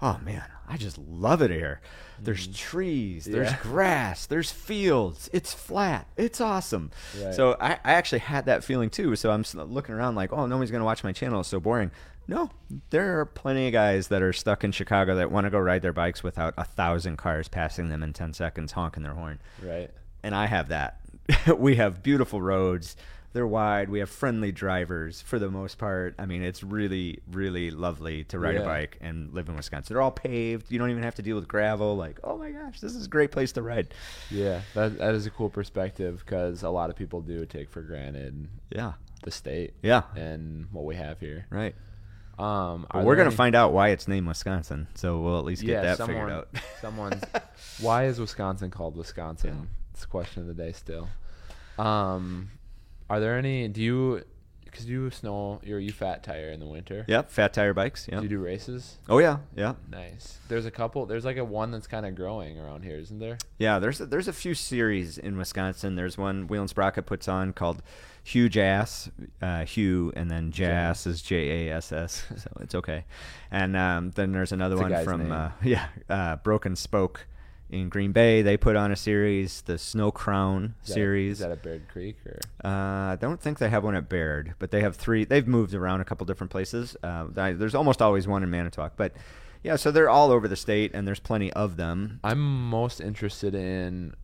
oh man, I just love it here. There's trees, there's Yeah. grass, there's fields. It's flat. It's awesome. Right. So I, I actually had that feeling too. So I'm looking around like, oh, nobody's gonna watch my channel. It's so boring. No, there are plenty of guys that are stuck in Chicago that want to go ride their bikes without a thousand cars passing them in ten seconds, honking their horn Right. and I have that. we have beautiful roads, They're wide. We have friendly drivers for the most part. I mean, it's really, really lovely to ride a bike and live in Wisconsin. They're all paved. You don't even have to deal with gravel. Like, oh my gosh, this is a great place to ride. Yeah, that that is a cool perspective because a lot of people do take for granted Yeah. the state Yeah. and what we have here. Right. Um, But we're gonna any- find out why it's named Wisconsin, so we'll at least get yeah, that someone, figured out. someone's. Why is Wisconsin called Wisconsin? It's a question of the day still. Um, are there any? Do you? Because you snow, you're you fat tire in the winter. Yep, fat tire bikes. Do you do races? Oh yeah, yeah, Nice. There's a couple. There's like a one that's kind of growing around here, isn't there? yeah. There's a, there's a few series in Wisconsin. There's one Wheel and Sprocket puts on called Huge Ass, uh, Hugh, and then Jass is J A S S, so it's okay. And um, then there's another It's one from uh, yeah, uh, Broken Spoke in Green Bay. They put on a series, the Snow Crown Is series. Is that at Baird Creek or? Uh, I don't think they have one at Baird, but they have three. They've moved around a couple different places. Uh, there's almost always one in Manitowoc, but yeah, so they're all over the state, and there's plenty of them. I'm most interested in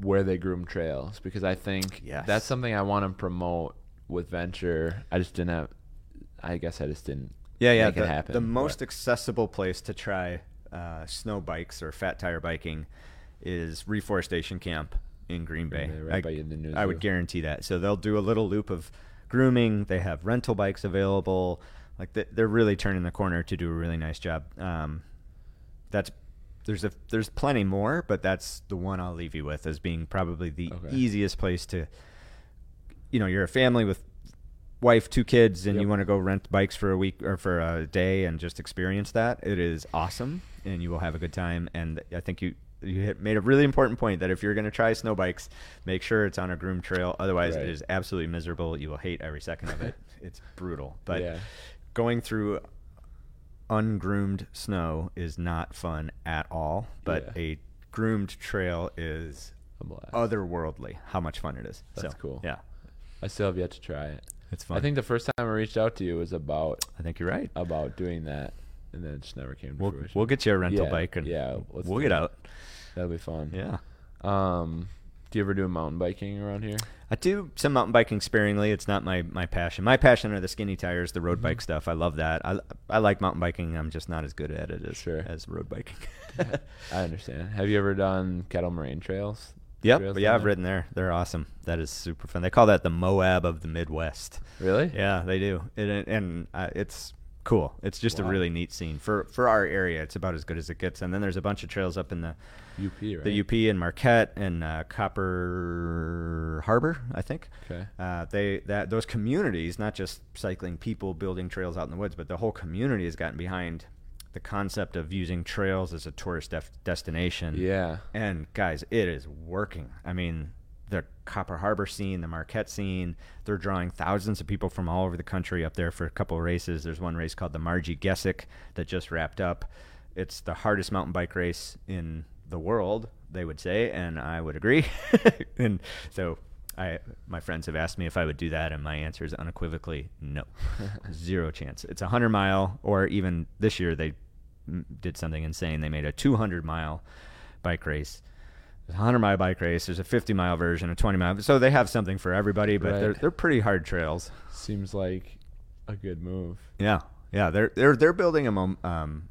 where they groom trails because I think Yes. that's something I want to promote with Venture. I just didn't have. I guess I just didn't. Yeah, yeah. make The, it happen. the but- most accessible place to try uh, snow bikes or fat tire biking is Reforestation Camp in Green Bay. Bay, right I, by the I would guarantee that. So they'll do a little loop of grooming. They have rental bikes available. Like they're really turning the corner to do a really nice job. Um, that's there's a there's plenty more, but that's the one I'll leave you with as being probably the Okay. easiest place to. You know, you're a family with wife, two kids, and you want to go rent bikes for a week or for a day and just experience that. It is awesome, and you will have a good time. And I think you you hit, made a really important point that if you're going to try snow bikes, make sure it's on a groomed trail. Otherwise, Right. it is absolutely miserable. You will hate every second of it. it's brutal. But Yeah. going through ungroomed snow is not fun at all. But Yeah. a groomed trail is A blast. otherworldly. How much fun it is. That's So, cool. Yeah, I still have yet to try it. it's fun. I think the first time I reached out to you was about I think you're right. about doing that, and then it just never came to We'll fruition. we'll get you a rental Yeah, bike and yeah, we'll get it. out. That'll be fun. Yeah. Um, do you ever do mountain biking around here? I do some mountain biking sparingly. It's not my, my passion. My passion are the skinny tires, the Mm-hmm. road bike stuff. I love that. I, I like mountain biking. I'm just not as good at it as Sure. as road biking. I understand. Have you ever done Kettle Moraine trails? yep. Trails yeah, I've there? ridden there. They're awesome. That is super fun. They call that the Moab of the Midwest. Really? Yeah, they do. And, and uh, it's cool. It's just a really neat scene for for our area. It's about as good as it gets. And then there's a bunch of trails up in the UP, right? the UP and Marquette and uh, Copper Harbor, I think. Okay. Uh, they that those communities, not just cycling people building trails out in the woods, but the whole community has gotten behind the concept of using trails as a tourist def- destination. Yeah. And guys, it is working. I mean, the Copper Harbor scene, the Marquette scene, they're drawing thousands of people from all over the country up there for a couple of races. There's one race called the Marji Gesick that just wrapped up. It's the hardest mountain bike race in the world, they would say, and I would agree. and so I my friends have asked me if I would do that, and my answer is unequivocally no, zero chance. It's a hundred mile, or even this year they did something insane. They made a 200 mile bike race. There's a 100 mile bike race. There's a 50 mile version, a 20 mile. So they have something for everybody, but they're they're pretty hard trails. Seems like a good move. Yeah, yeah. They're they're they're building a mom, um,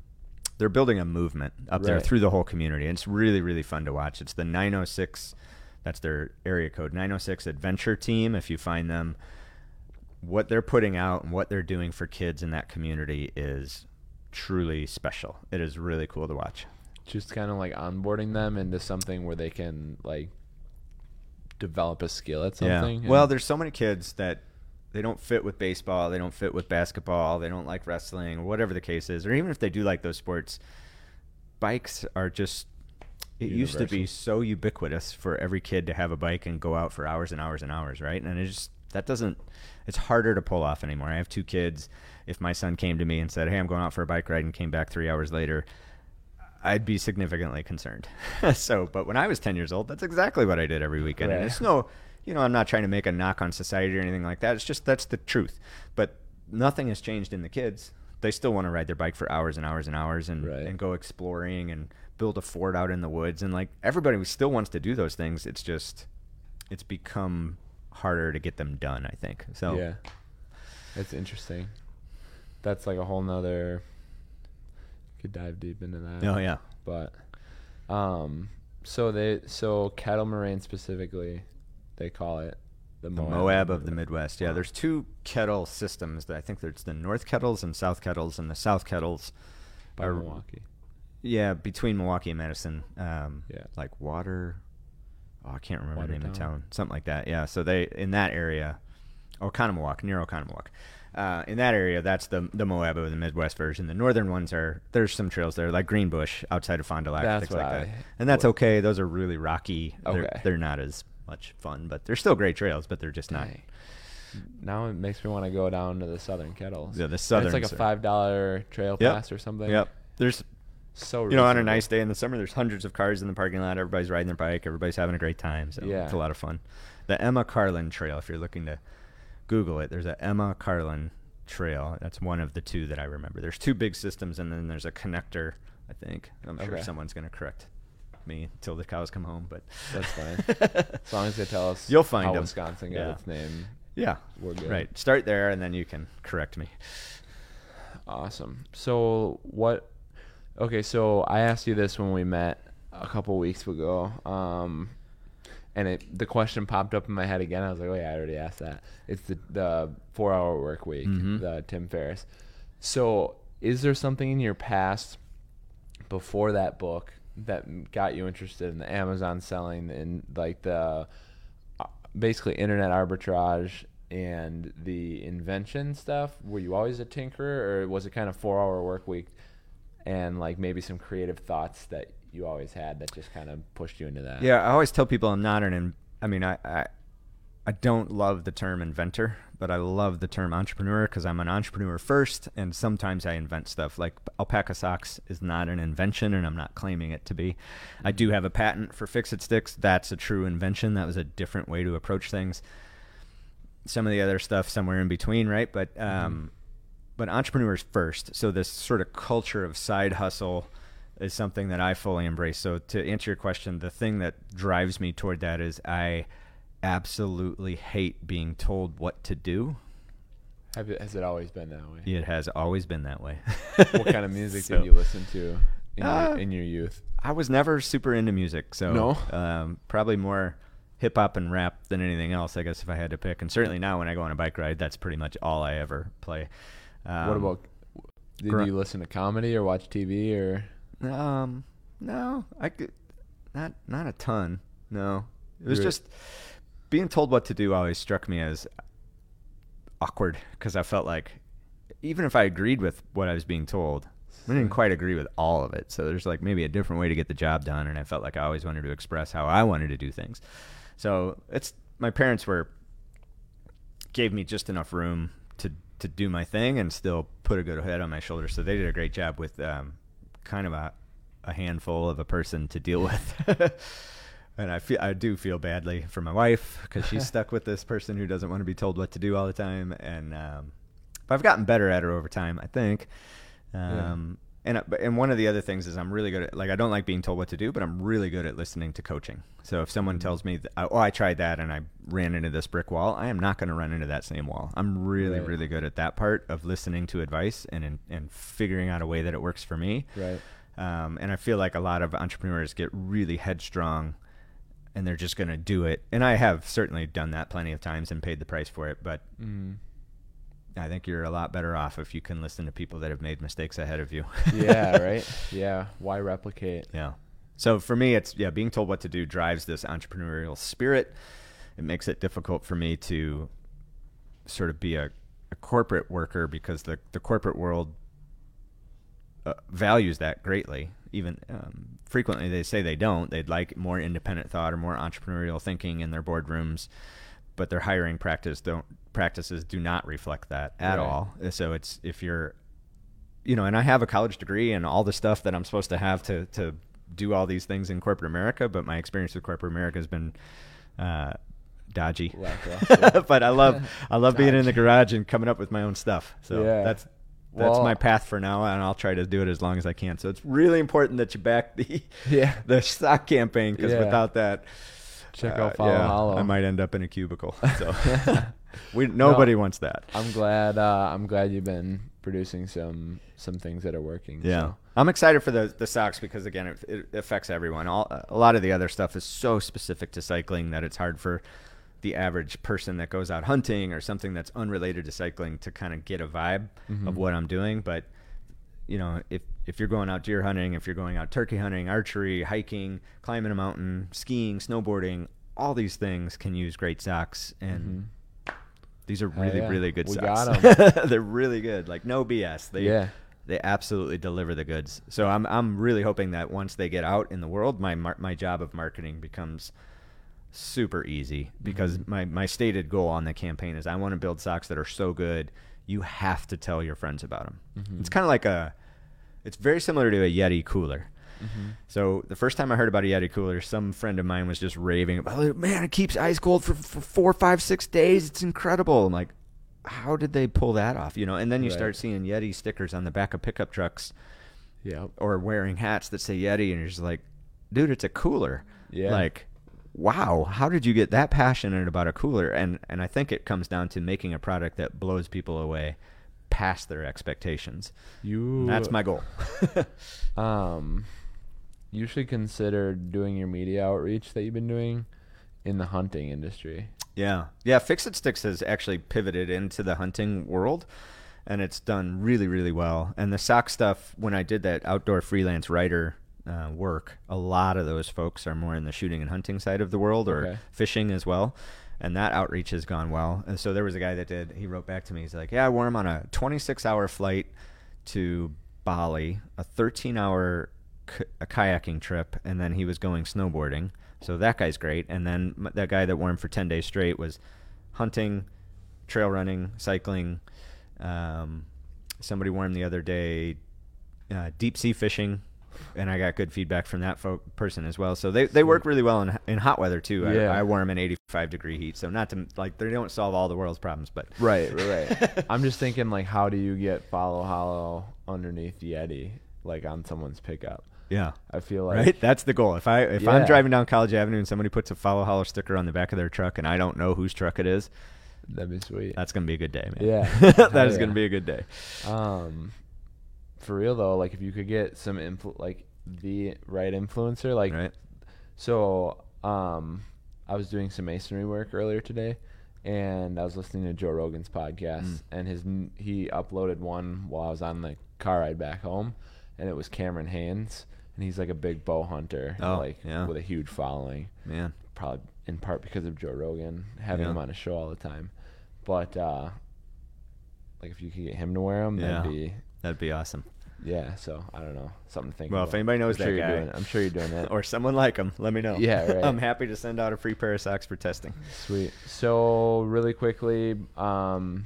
they're building a movement up there through the whole community. And it's really really fun to watch. It's the 906. That's their area code 906 Adventure Team. If you find them, what they're putting out and what they're doing for kids in that community is truly special. It is really cool to watch. Just kind of like onboarding them into something where they can like develop a skill at something. Yeah. Well, there's so many kids that they don't fit with baseball, they don't fit with basketball, they don't like wrestling, or whatever the case is, or even if they do like those sports, bikes are just. It used to be so ubiquitous for every kid to have a bike and go out for hours and hours and hours, right? And it just that doesn't. It's harder to pull off anymore. I have two kids. If my son came to me and said, "Hey, I'm going out for a bike ride," and came back three hours later, I'd be significantly concerned. so, but when I was 10 years old, that's exactly what I did every weekend. And it's no, you know, I'm not trying to make a knock on society or anything like that. It's just that's the truth. But nothing has changed in the kids. They still want to ride their bike for hours and hours and hours and, Right. and go exploring and build a fort out in the woods. And like everybody still wants to do those things. It's just, it's become harder to get them done. I think so. Yeah. It's interesting. That's like a whole nother could dive deep into that. Oh yeah. But um so they so Kettle Moraine specifically they call it the The Moab, Moab of the Midwest. Yeah, there's two kettle systems. That I think there's the North Kettles and South Kettles, and the South Kettles by are- Milwaukee. Yeah, between Milwaukee and Madison. Um, Yeah. Like water. Oh, I can't remember the name of Watertown? town. Something like that. Yeah. So they in that area, Oconomowoc, near Oconomowoc. Uh, in that area, that's the the Moab of the Midwest version. The northern ones are there's some trails there, like Greenbush outside of Fond du Lac, That's things like that. And that's okay. Those are really rocky. They're, Okay. they're not as much fun, but they're still great trails. But they're just not. Dang. Now it makes me want to go down to the Southern Kettles. Yeah, the And It's like a five dollar trail Yep. pass or something. Yep. There's So you know, on a nice day in the summer, there's hundreds of cars in the parking lot. Everybody's riding their bike. Everybody's having a great time. So Yeah. it's a lot of fun. The Emma Carlin Trail, if you're looking to Google it, there's a Emma Carlin Trail. That's one of the two that I remember. There's two big systems, and then there's a connector. I think I'm sure someone's going to correct me until the cows come home, but That's fine. as long as they tell us You'll find how 'em. Wisconsin got Yeah. its name. yeah, We're good. right. Start there, and then you can correct me. Awesome. So what? Okay, so I asked you this when we met a couple weeks ago, um, and it the question popped up in my head again. I was like, oh yeah, I already asked that. It's the the four hour work week, Mhm. the Tim Ferriss. So is there something in your past before that book that got you interested in the Amazon selling and like the uh, basically internet arbitrage and the invention stuff? Were you always a tinkerer, or was it kind of four hour work week and like maybe some creative thoughts that you always had that just kind of pushed you into that? Yeah, I always tell people I'm not an. I mean, I, I I don't love the term inventor, but I love the term entrepreneur because I'm an entrepreneur first, and sometimes I invent stuff. Like alpaca socks is not an invention, and I'm not claiming it to be. I do have a patent for Fix It Sticks. That's a true invention. That was a different way to approach things. Some of the other stuff somewhere in between, right? But um, but entrepreneurs first. So this sort of culture of side hustle is something that I fully embrace. So to answer your question, the thing that drives me toward that is I absolutely hate being told what to do. Have it, has it always been that way? It has always been that way. What kind of music So- did you listen to in, Uh, your, in your youth? I was never super into music, so No? um, probably more hip hop and rap than anything else. I guess if I had to pick, and certainly now when I go on a bike ride, that's pretty much all I ever play. Um, what about? Did gr- you listen to comedy or watch TV or? Um, no, I could not not a ton. No, it was Really? just being told what to do. Always struck me as awkward because I felt like even if I agreed with what I was being told, I didn't quite agree with all of it. So there's like maybe a different way to get the job done, and I felt like I always wanted to express how I wanted to do things. So it's my parents were gave me just enough room to to do my thing and still put a good head on my shoulders. So they did a great job with um, kind of a a handful of a person to deal with. and I feel I do feel badly for my wife because she's stuck with this person who doesn't want to be told what to do all the time. And um, but I've gotten better at her over time, I think. Um, And and one of the other things is I'm really good at like I don't like being told what to do, but I'm really good at listening to coaching. So if someone tells me, that, oh, I tried that and I ran into this brick wall, I am not going to run into that same wall. I'm really Right. really good at that part of listening to advice and and, and figuring out a way that it works for me. Right. Um, and I feel like a lot of entrepreneurs get really headstrong and they're just going to do it. And I have certainly done that plenty of times and paid the price for it. But Mm. I think you're a lot better off if you can listen to people that have made mistakes ahead of you. Yeah. Right. Yeah. Why replicate? yeah. So for me, it's, yeah, being told what to do drives this entrepreneurial spirit. It makes it difficult for me to sort of be a, a corporate worker because the, the corporate world uh, values that greatly. Even um, frequently, they say they don't. They'd like more independent thought or more entrepreneurial thinking in their boardrooms, but their hiring practice don't practices do not reflect that at Right. all. So it's if you're, you know, and I have a college degree and all the stuff that I'm supposed to have to to do all these things in corporate America, but my experience with corporate America has been. Uh, dodgy but i love i love being in the garage and coming up with my own stuff so Yeah. that's that's Well- my path for now and i'll try to do it as long as i can so it's really important that you back the Yeah. the stock campaign because Yeah. without that Check Uh, out Follow yeah, Hollow. I might end up in a cubicle. So we nobody wants that. I'm glad. Uh, I'm glad you've been producing some some things that are working. Yeah, so. I'm excited for the the socks because again, it, it affects everyone. All a lot of the other stuff is so specific to cycling that it's hard for the average person that goes out hunting or something that's unrelated to cycling to kind of get a vibe of mm-hmm. what I'm doing. But you know, if if you're going out deer hunting, if you're going out turkey hunting, archery, hiking, climbing a mountain, skiing, snowboarding, all these things can use great socks and. Mm-hmm. These are really, yeah. really good We socks. They're really good. Like no BS. They Yeah. they absolutely deliver the goods. So I'm I'm really hoping that once they get out in the world, my my job of marketing becomes super easy because Mm-hmm. my my stated goal on the campaign is I want to build socks that are so good you have to tell your friends about them. Mm-hmm. It's kind of like a it's very similar to a Yeti cooler. Mm-hmm. So the first time I heard about a Yeti cooler, some friend of mine was just raving about it. Man, it keeps ice cold for, for four, five, six days. It's incredible. I'm like, how did they pull that off? You know, and then you Right. start seeing Yeti stickers on the back of pickup trucks Yep. or wearing hats that say Yeti, and you're just like, dude, it's a cooler. Yeah. Like, wow, how did you get that passionate about a cooler? And and I think it comes down to making a product that blows people away past their expectations. You. That's my goal. Um, you should consider doing your media outreach that you've been doing in the hunting industry. Yeah, yeah. Fix It Sticks has actually pivoted into the hunting world, and it's done really, really well. And the sock stuff, when I did that outdoor freelance writer uh, work, a lot of those folks are more in the shooting and hunting side of the world, or Okay. fishing as well. And that outreach has gone well. And so there was a guy that did. He wrote back to me. He's like, "Yeah, I wore him on a 26-hour flight to Bali, a 13-hour k- a kayaking trip, and then he was going snowboarding. So that guy's great. And then m- that guy that wore him for 10 days straight was hunting, trail running, cycling. Um, somebody wore him the other day, uh, deep sea fishing. And I got good feedback from that fo- person as well. So they, they work really well in, in hot weather too. Yeah. I, I wore them in 85 degree heat. So not to like they don't solve all the world's problems, but Right, right, right. I'm just thinking like, how do you get follow hollow underneath Yeti, like on someone's pickup? yeah. I feel like right? That's the goal. If I if I'm Yeah. driving down College Avenue and somebody puts a follow hollow sticker on the back of their truck and I don't know whose truck it is, that'd be sweet. that's gonna be a good day, man. Yeah. that Hell is gonna be a good day. Um, for real though, like if you could get some influ- like the right influencer, like Right? so, um, I was doing some masonry work earlier today, and I was listening to Joe Rogan's podcast, Mm. and his he uploaded one while I was on the car ride back home, and it was Cameron Hanes, and he's like a big bow hunter, Oh, like yeah. with a huge following, Man. probably in part because of Joe Rogan having Yeah. him on his show all the time, but uh, like if you could get him to wear them, Yeah. that'd be That'd be awesome. Yeah. So I don't know, something to think. Well, if anybody knows I'm sure that you're guy- doing it. I'm sure you're doing it. Or someone like him, let me know. Yeah, right. I'm happy to send out a free pair of socks for testing. Sweet. So really quickly, um,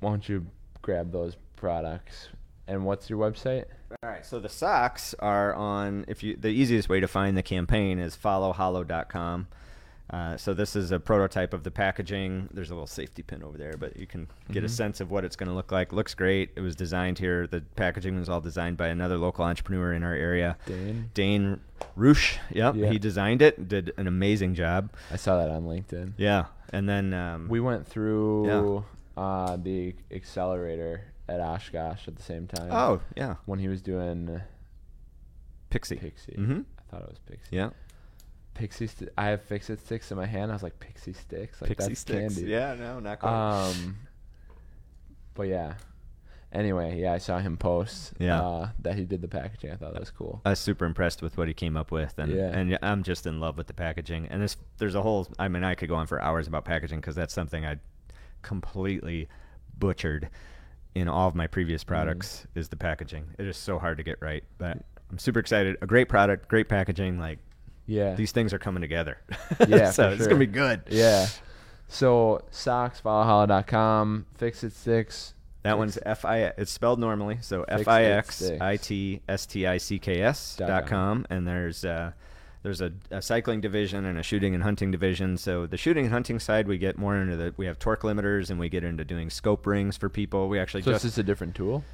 why don't you grab those products? And what's your website? All right, so the socks are on. If you, the easiest way to find the campaign is followhollow.com. Uh, so this is a prototype of the packaging. There's a little safety pin over there, but you can get a sense of what it's going to look like. Looks great. It was designed here. The packaging was all designed by another local entrepreneur in our area, Dane. Dane Roosh. Yep, Yeah. he designed it. Did an amazing job. I saw that on LinkedIn. Yeah, and then um, We went through uh, the accelerator at Oshkosh at the same time. Oh yeah, when he was doing Pixie. Pixie. Mm-hmm. I thought it was Pixie. Yeah, Pixie. St- I have Fix It sticks in my hand. I was like Pixie sticks. Like Pixie that's sticks. candy. Yeah, no, not quite. Um, but yeah. Anyway, yeah, I saw him post. Yeah. Uh, that he did the packaging. I thought that was cool. I was super impressed with what he came up with, and Yeah. and I'm just in love with the packaging. And this, there's a whole. I mean, I could go on for hours about packaging because that's something I completely butchered in all of my previous products. Is the packaging? It is so hard to get right, but I'm super excited. A great product, great packaging. Like Yeah. these things are coming together. Yeah, so for it's gonna be good. yeah. So socks, followhollow.com, fix it sticks. That one's F I. It's spelled normally, so Fix F I X. I T S T I C K S Dot com. and there's uh, there's a, a cycling division and a shooting and hunting division. So the shooting and hunting side, we get more into the we have torque limiters and we get into doing scope rings for people. We actually So just just a different tool.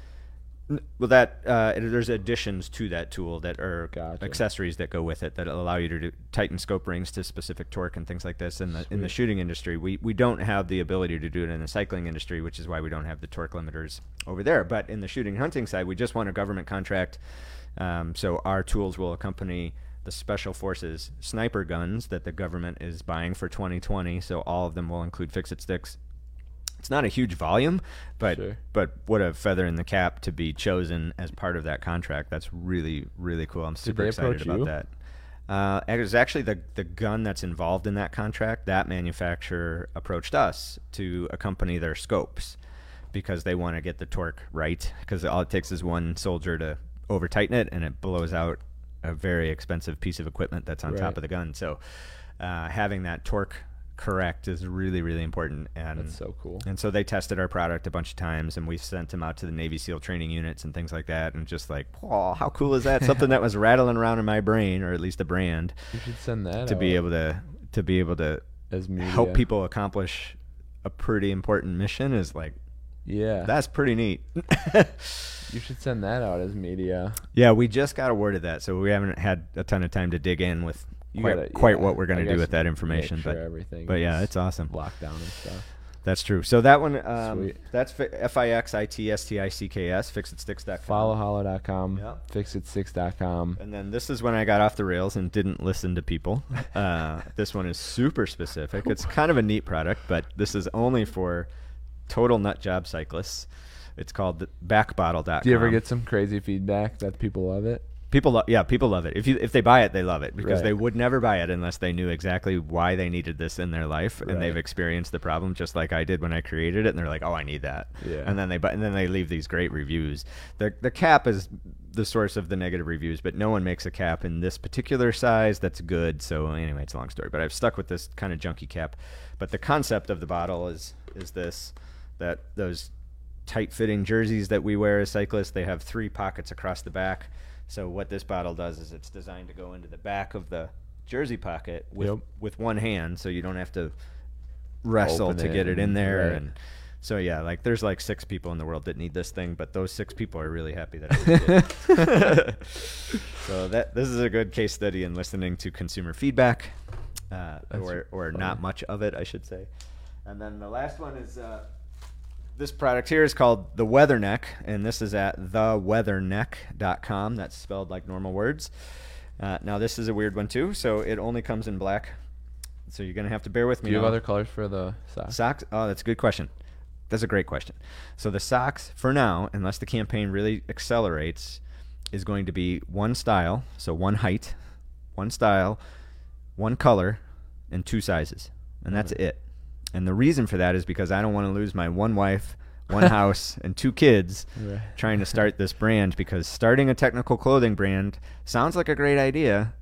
Well, that uh, there's additions to that tool that are Gotcha. accessories that go with it that allow you to do, tighten scope rings to specific torque and things like this. In the in the shooting industry, we we don't have the ability to do it in the cycling industry, which is why we don't have the torque limiters over there. But in the shooting hunting side, we just won a government contract, um, so our tools will accompany the special forces sniper guns that the government is buying for 2020. So all of them will include fix-it sticks. It's not a huge volume, but Sure. but what a feather in the cap to be chosen as part of that contract. That's really really cool. I'm super excited about you? that. Uh, it was actually the the gun that's involved in that contract. That manufacturer approached us to accompany their scopes because they want to get the torque right. Because all it takes is one soldier to over tighten it, and it blows out a very expensive piece of equipment that's on Right. top of the gun. So uh, having that torque correct is really really important. And That's so cool. and so they tested our product a bunch of times, and we sent them out to the Navy SEAL training units and things like that. And just like, oh, how cool is that? Something that was rattling around in my brain, or at least a brand, You should send that to be able to to be able to as media. help people accomplish a pretty important mission is like Yeah, that's pretty neat. you should send that out as media. yeah, we just got awarded that, so we haven't had a ton of time to dig in with You quite, gotta- quite yeah, what we're going to do with that information. sure but everything but yeah, it's awesome. locked down and stuff. That's true. So that one, um, that's fi- F-I-X-I-T-S-T-I-C-K-S, fixitsticks.com. Followhollow.com, Yeah. fixitsticks.com. And then this is when I got off the rails and didn't listen to people. Uh, this one is super specific. It's kind of a neat product, but this is only for total nut job cyclists. It's called backbottle.com. Do you ever get some crazy feedback that people love it? People? Lo- yeah, people love it. If you if they buy it, they love it because Right. they would never buy it unless they knew exactly why they needed this in their life and they've experienced the problem just like I did when I created it. And they're like, "Oh, I need that." Yeah. And then they bu- and then they leave these great reviews. The the cap is the source of the negative reviews, but no one makes a cap in this particular size that's good. So anyway, it's a long story, but I've stuck with this kind of junky cap. But the concept of the bottle is is this that those tight fitting jerseys that we wear as cyclists, they have three pockets across the back. So what this bottle does is it's designed to go into the back of the jersey pocket with Yep. with one hand, so you don't have to wrestle Open to it get it in there right. and so yeah, like there's like six people in the world that need this thing, but those six people are really happy that I so that this is a good case study in listening to consumer feedback, uh, or or funny. not much of it, I should say. And then the last one is uh, this product here is called the Weatherneck, and this is at theweatherneck.com. That's spelled like normal words. Uh, now this is a weird one too, so it only comes in black. So you're gonna have to bear with me. Do you have now. other colors for the socks? Socks? Oh, that's a good question. That's a great question. So the socks, for now, unless the campaign really accelerates, is going to be one style, so one height, one style, one color, and two sizes, and that's Right. it. And the reason for that is because I don't want to lose my one wife, one house, and two kids Right. trying to start this brand because starting a technical clothing brand sounds like a great idea,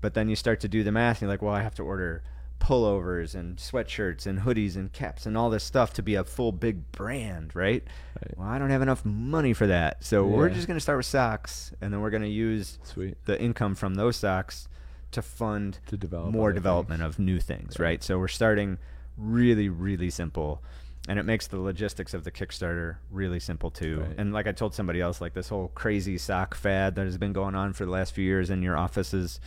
but then you start to do the math and you're like, well, I have to order pullovers and sweatshirts and hoodies and caps and all this stuff to be a full big brand, right? Right. Well, I don't have enough money for that. So we're just going to start with socks and then we're going to use Sweet. the income from those socks to fund To develop more development things. of new things, Right. right? So we're starting really, really simple. And it makes the logistics of the Kickstarter really simple too. Right. And like I told somebody else, like this whole crazy sock fad that has been going on for the last few years in your offices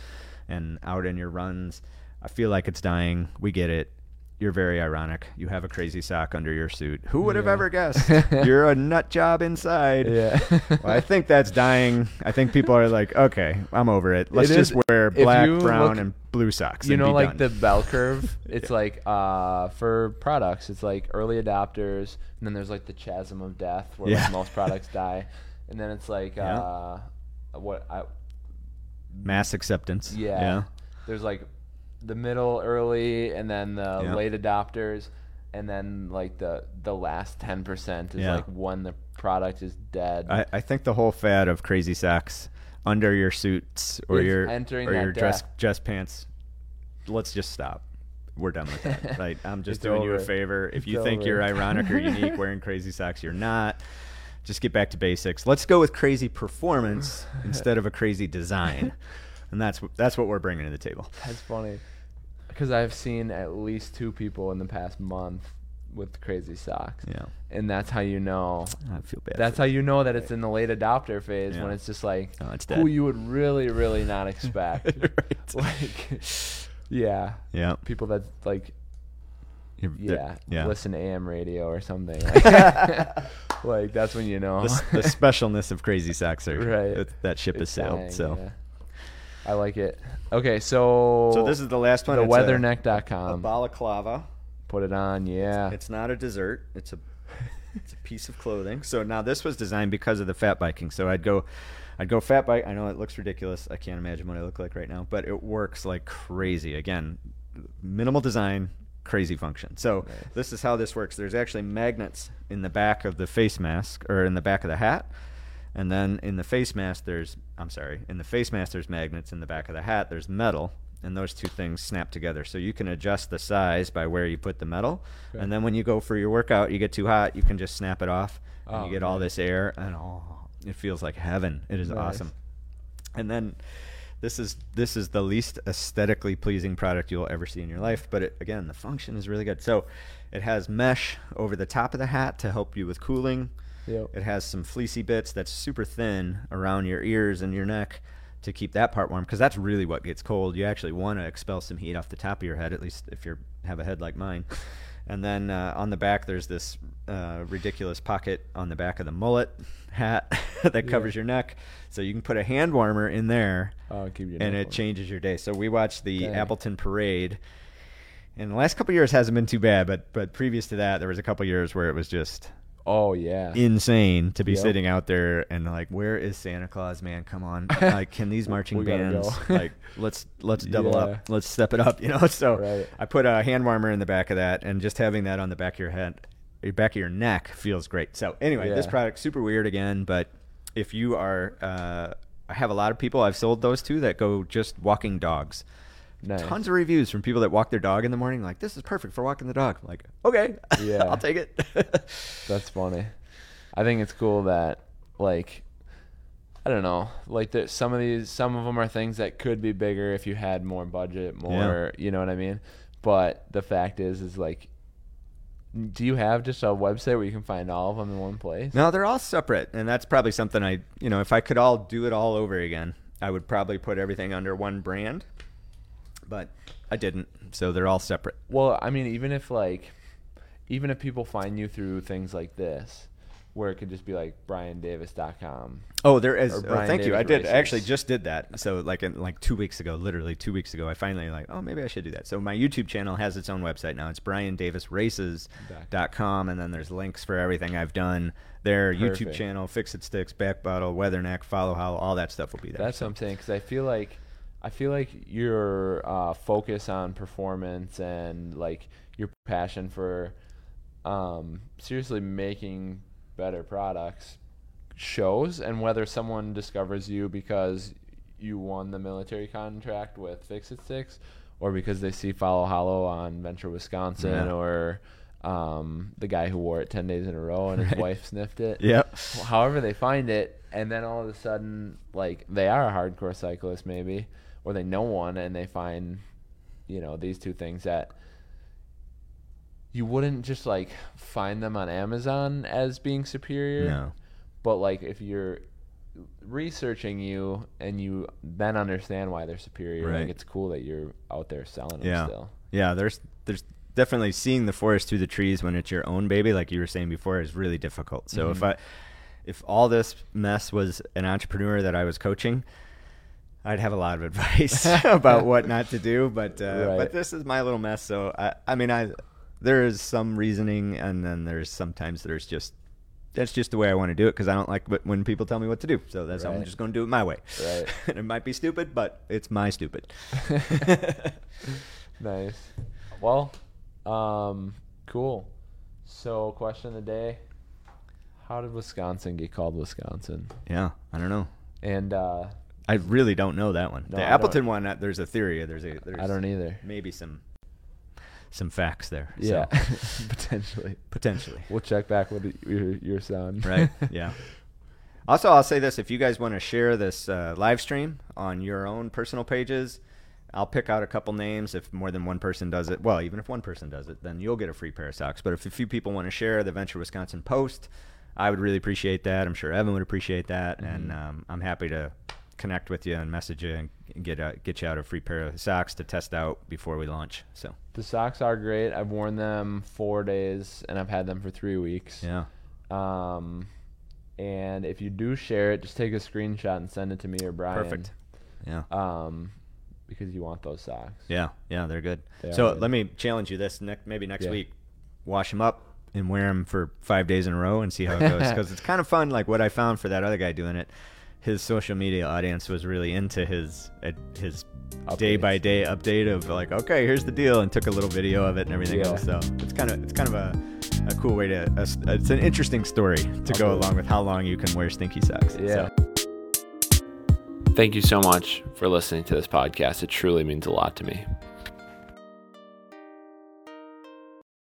and out in your runs, I feel like it's dying. We get it. You're very ironic. You have a crazy sock under your suit. Who would have Yeah. ever guessed? You're a nut job inside. Yeah. well, I think that's dying. I think people are like, okay, I'm over it. Let's It just is- wear black, brown, look- and blue socks. you know like done. the bell curve it's like uh for products it's like early adopters and then there's like the chasm of death where Yeah. like most products die and then it's like Yeah. uh what I mass acceptance. yeah, yeah. there's like the middle early and then the Yeah. late adopters and then like the the last 10% is Yeah. like when the product is dead I, I think the whole fad of crazy socks under your suits or It's your entering or your dress death. dress pants. Let's just stop. We're done with that. Like I'm just It's doing you a favor. If It's you think you're ironic or unique wearing crazy socks, you're not. Just get back to basics. Let's go with crazy performance instead of a crazy design. And that's that's what we're bringing to the table. That's funny. Because I've seen at least two people in the past month with crazy socks. Yeah. And that's how you know. I feel bad. That's how you know that it's in the late adopter phase when it's just like Oh, it's who you would really, really not expect. Right. Like, yeah, Yeah. people that like yeah, Yeah. listen to AM radio or something. Like, like, that's when you know. the, the specialness of crazy socks are Right. that- That ship has It's sailed. dying, so. yeah. I like it. Okay, so So this is the last one. the It's a- a weatherneck.com. balaclava. Put it on, yeah. It's not a dessert. It's a it's a piece of clothing. So now this was designed because of the fat biking. So I'd go I'd go fat bike. I know it looks ridiculous. I can't imagine what I look like right now, but it works like crazy. Again, minimal design, crazy function. So this is how this works. There's actually magnets in the back of the face mask or in the back of the hat. And then in the face mask there's I'm sorry, in the face mask there's magnets, in the back of the hat there's metal. And those two things snap together. So you can adjust the size by where you put the metal. Okay. And then when you go for your workout, you get too hot, you can just snap it off. And Oh, you get all this air and oh it feels like heaven. It is Nice. awesome. And then this is this is the least aesthetically pleasing product you'll ever see in your life, but it, again, the function is really good. So it has mesh over the top of the hat to help you with cooling. Yep. It has some fleecy bits that's super thin around your ears and your neck to keep that part warm because that's really what gets cold. You actually want to expel some heat off the top of your head, at least if you have a head like mine. And then uh, on the back, there's this uh, ridiculous pocket on the back of the mullet hat that covers your neck, so you can put a hand warmer in there, Oh, and it warm. changes your day. So we watched the Dang. Appleton Parade. And the last couple years hasn't been too bad, but but previous to that, there was a couple years where it was just Oh yeah. insane to be Yep. sitting out there and like, where is Santa Claus, man? Come on, like, can these marching bands go. like let's let's double Yeah. up, let's step it up, you know? So Right. I put a hand warmer in the back of that, and just having that on the back of your head, your back of your neck feels great. So anyway, this Yeah. product super weird again, but if you are, uh, I have a lot of people I've sold those to that go just walking dogs. Nice. Tons of reviews from people that walk their dog in the morning, like this is perfect for walking the dog. I'm like, okay, Yeah. I'll take it. That's funny. I think it's cool that like I don't know, like that some of these some of them are things that could be bigger if you had more budget, more, you know what I mean? But the fact is is like do you have just a website where you can find all of them in one place? No, they're all separate, and that's probably something I, you know, if I could all do it all over again, I would probably put everything under one brand. But I didn't, so they're all separate. Well, I mean, even if like, even if people find you through things like this, where it could just be like briandavis.com. Oh, there is. Oh, thank you. I Davis did. I actually just did that. So like in like two weeks ago, literally two weeks ago, I finally like, oh, maybe I should do that. So my YouTube channel has its own website now. It's briandavisraces.com, and then there's links for everything I've done there. YouTube channel, Fix It Sticks, Back Bottle, Weather Neck, Follow How, all that stuff will be there. That's So- what I'm saying because I feel like I feel like your uh, focus on performance and like your passion for um, seriously making better products shows, and whether someone discovers you because you won the military contract with Fix It Sticks, or because they see Follow Hollow on Venture Wisconsin, Yeah. or um, the guy who wore it ten days in a row and his Right. wife sniffed it Yep. however they find it and then all of a sudden like they are a hardcore cyclist maybe or they know one and they find you know these two things that you wouldn't just like find them on Amazon as being superior No. but like if you're researching you and you then understand why they're superior Right. like it's cool that you're out there selling them Yeah. still Yeah, there's there's definitely seeing the forest through the trees when it's your own baby, like you were saying before, is really difficult. So if Mhm. I if all this mess was an entrepreneur that I was coaching, I'd have a lot of advice about what not to do. But uh, Right. but this is my little mess. So I I mean I there is some reasoning, and then there's sometimes there's just that's just the way I want to do it because I don't like when people tell me what to do. So that's I'm just going to do it my way. Right. and it might be stupid, but it's my stupid. nice. Well, um, cool. So, question of the day: How did Wisconsin get called Wisconsin? Yeah, I don't know. And uh, I really don't know that one. No, the I Appleton don't- one, uh, there's a theory. There's a. There's I don't either. Maybe some, some facts there. Yeah, so, potentially. potentially. We'll check back with your your son. Right. Yeah. Also, I'll say this: if you guys want to share this uh, live stream on your own personal pages, I'll pick out a couple names. If more than one person does it, well, even if one person does it, then you'll get a free pair of socks. But if a few people want to share the Venture Wisconsin post, I would really appreciate that. I'm sure Evan would appreciate that, Mm-hmm. and um, I'm happy to connect with you and message you and get get you out a free pair of socks to test out before we launch. So The socks are great. I've worn them four days and I've had them for three weeks. yeah, Um, and if you do share it, just take a screenshot and send it to me or Brian. perfect. Yeah. Um, because you want those socks. Yeah, yeah, they're good. They so good. let me challenge you this next, maybe next Yeah. week. Wash them up and wear them for five days in a row and see how it goes. Because it's kind of fun. Like what I found for that other guy doing it, his social media audience was really into his uh, his day by day update of like, okay, here's the deal, and took a little video of it and everything Yeah. else. So it's kind of it's kind of a, a cool way to. A, it's an interesting story to go along with how long you can wear stinky socks. Yeah. So, Thank you so much for listening to this podcast. It truly means a lot to me.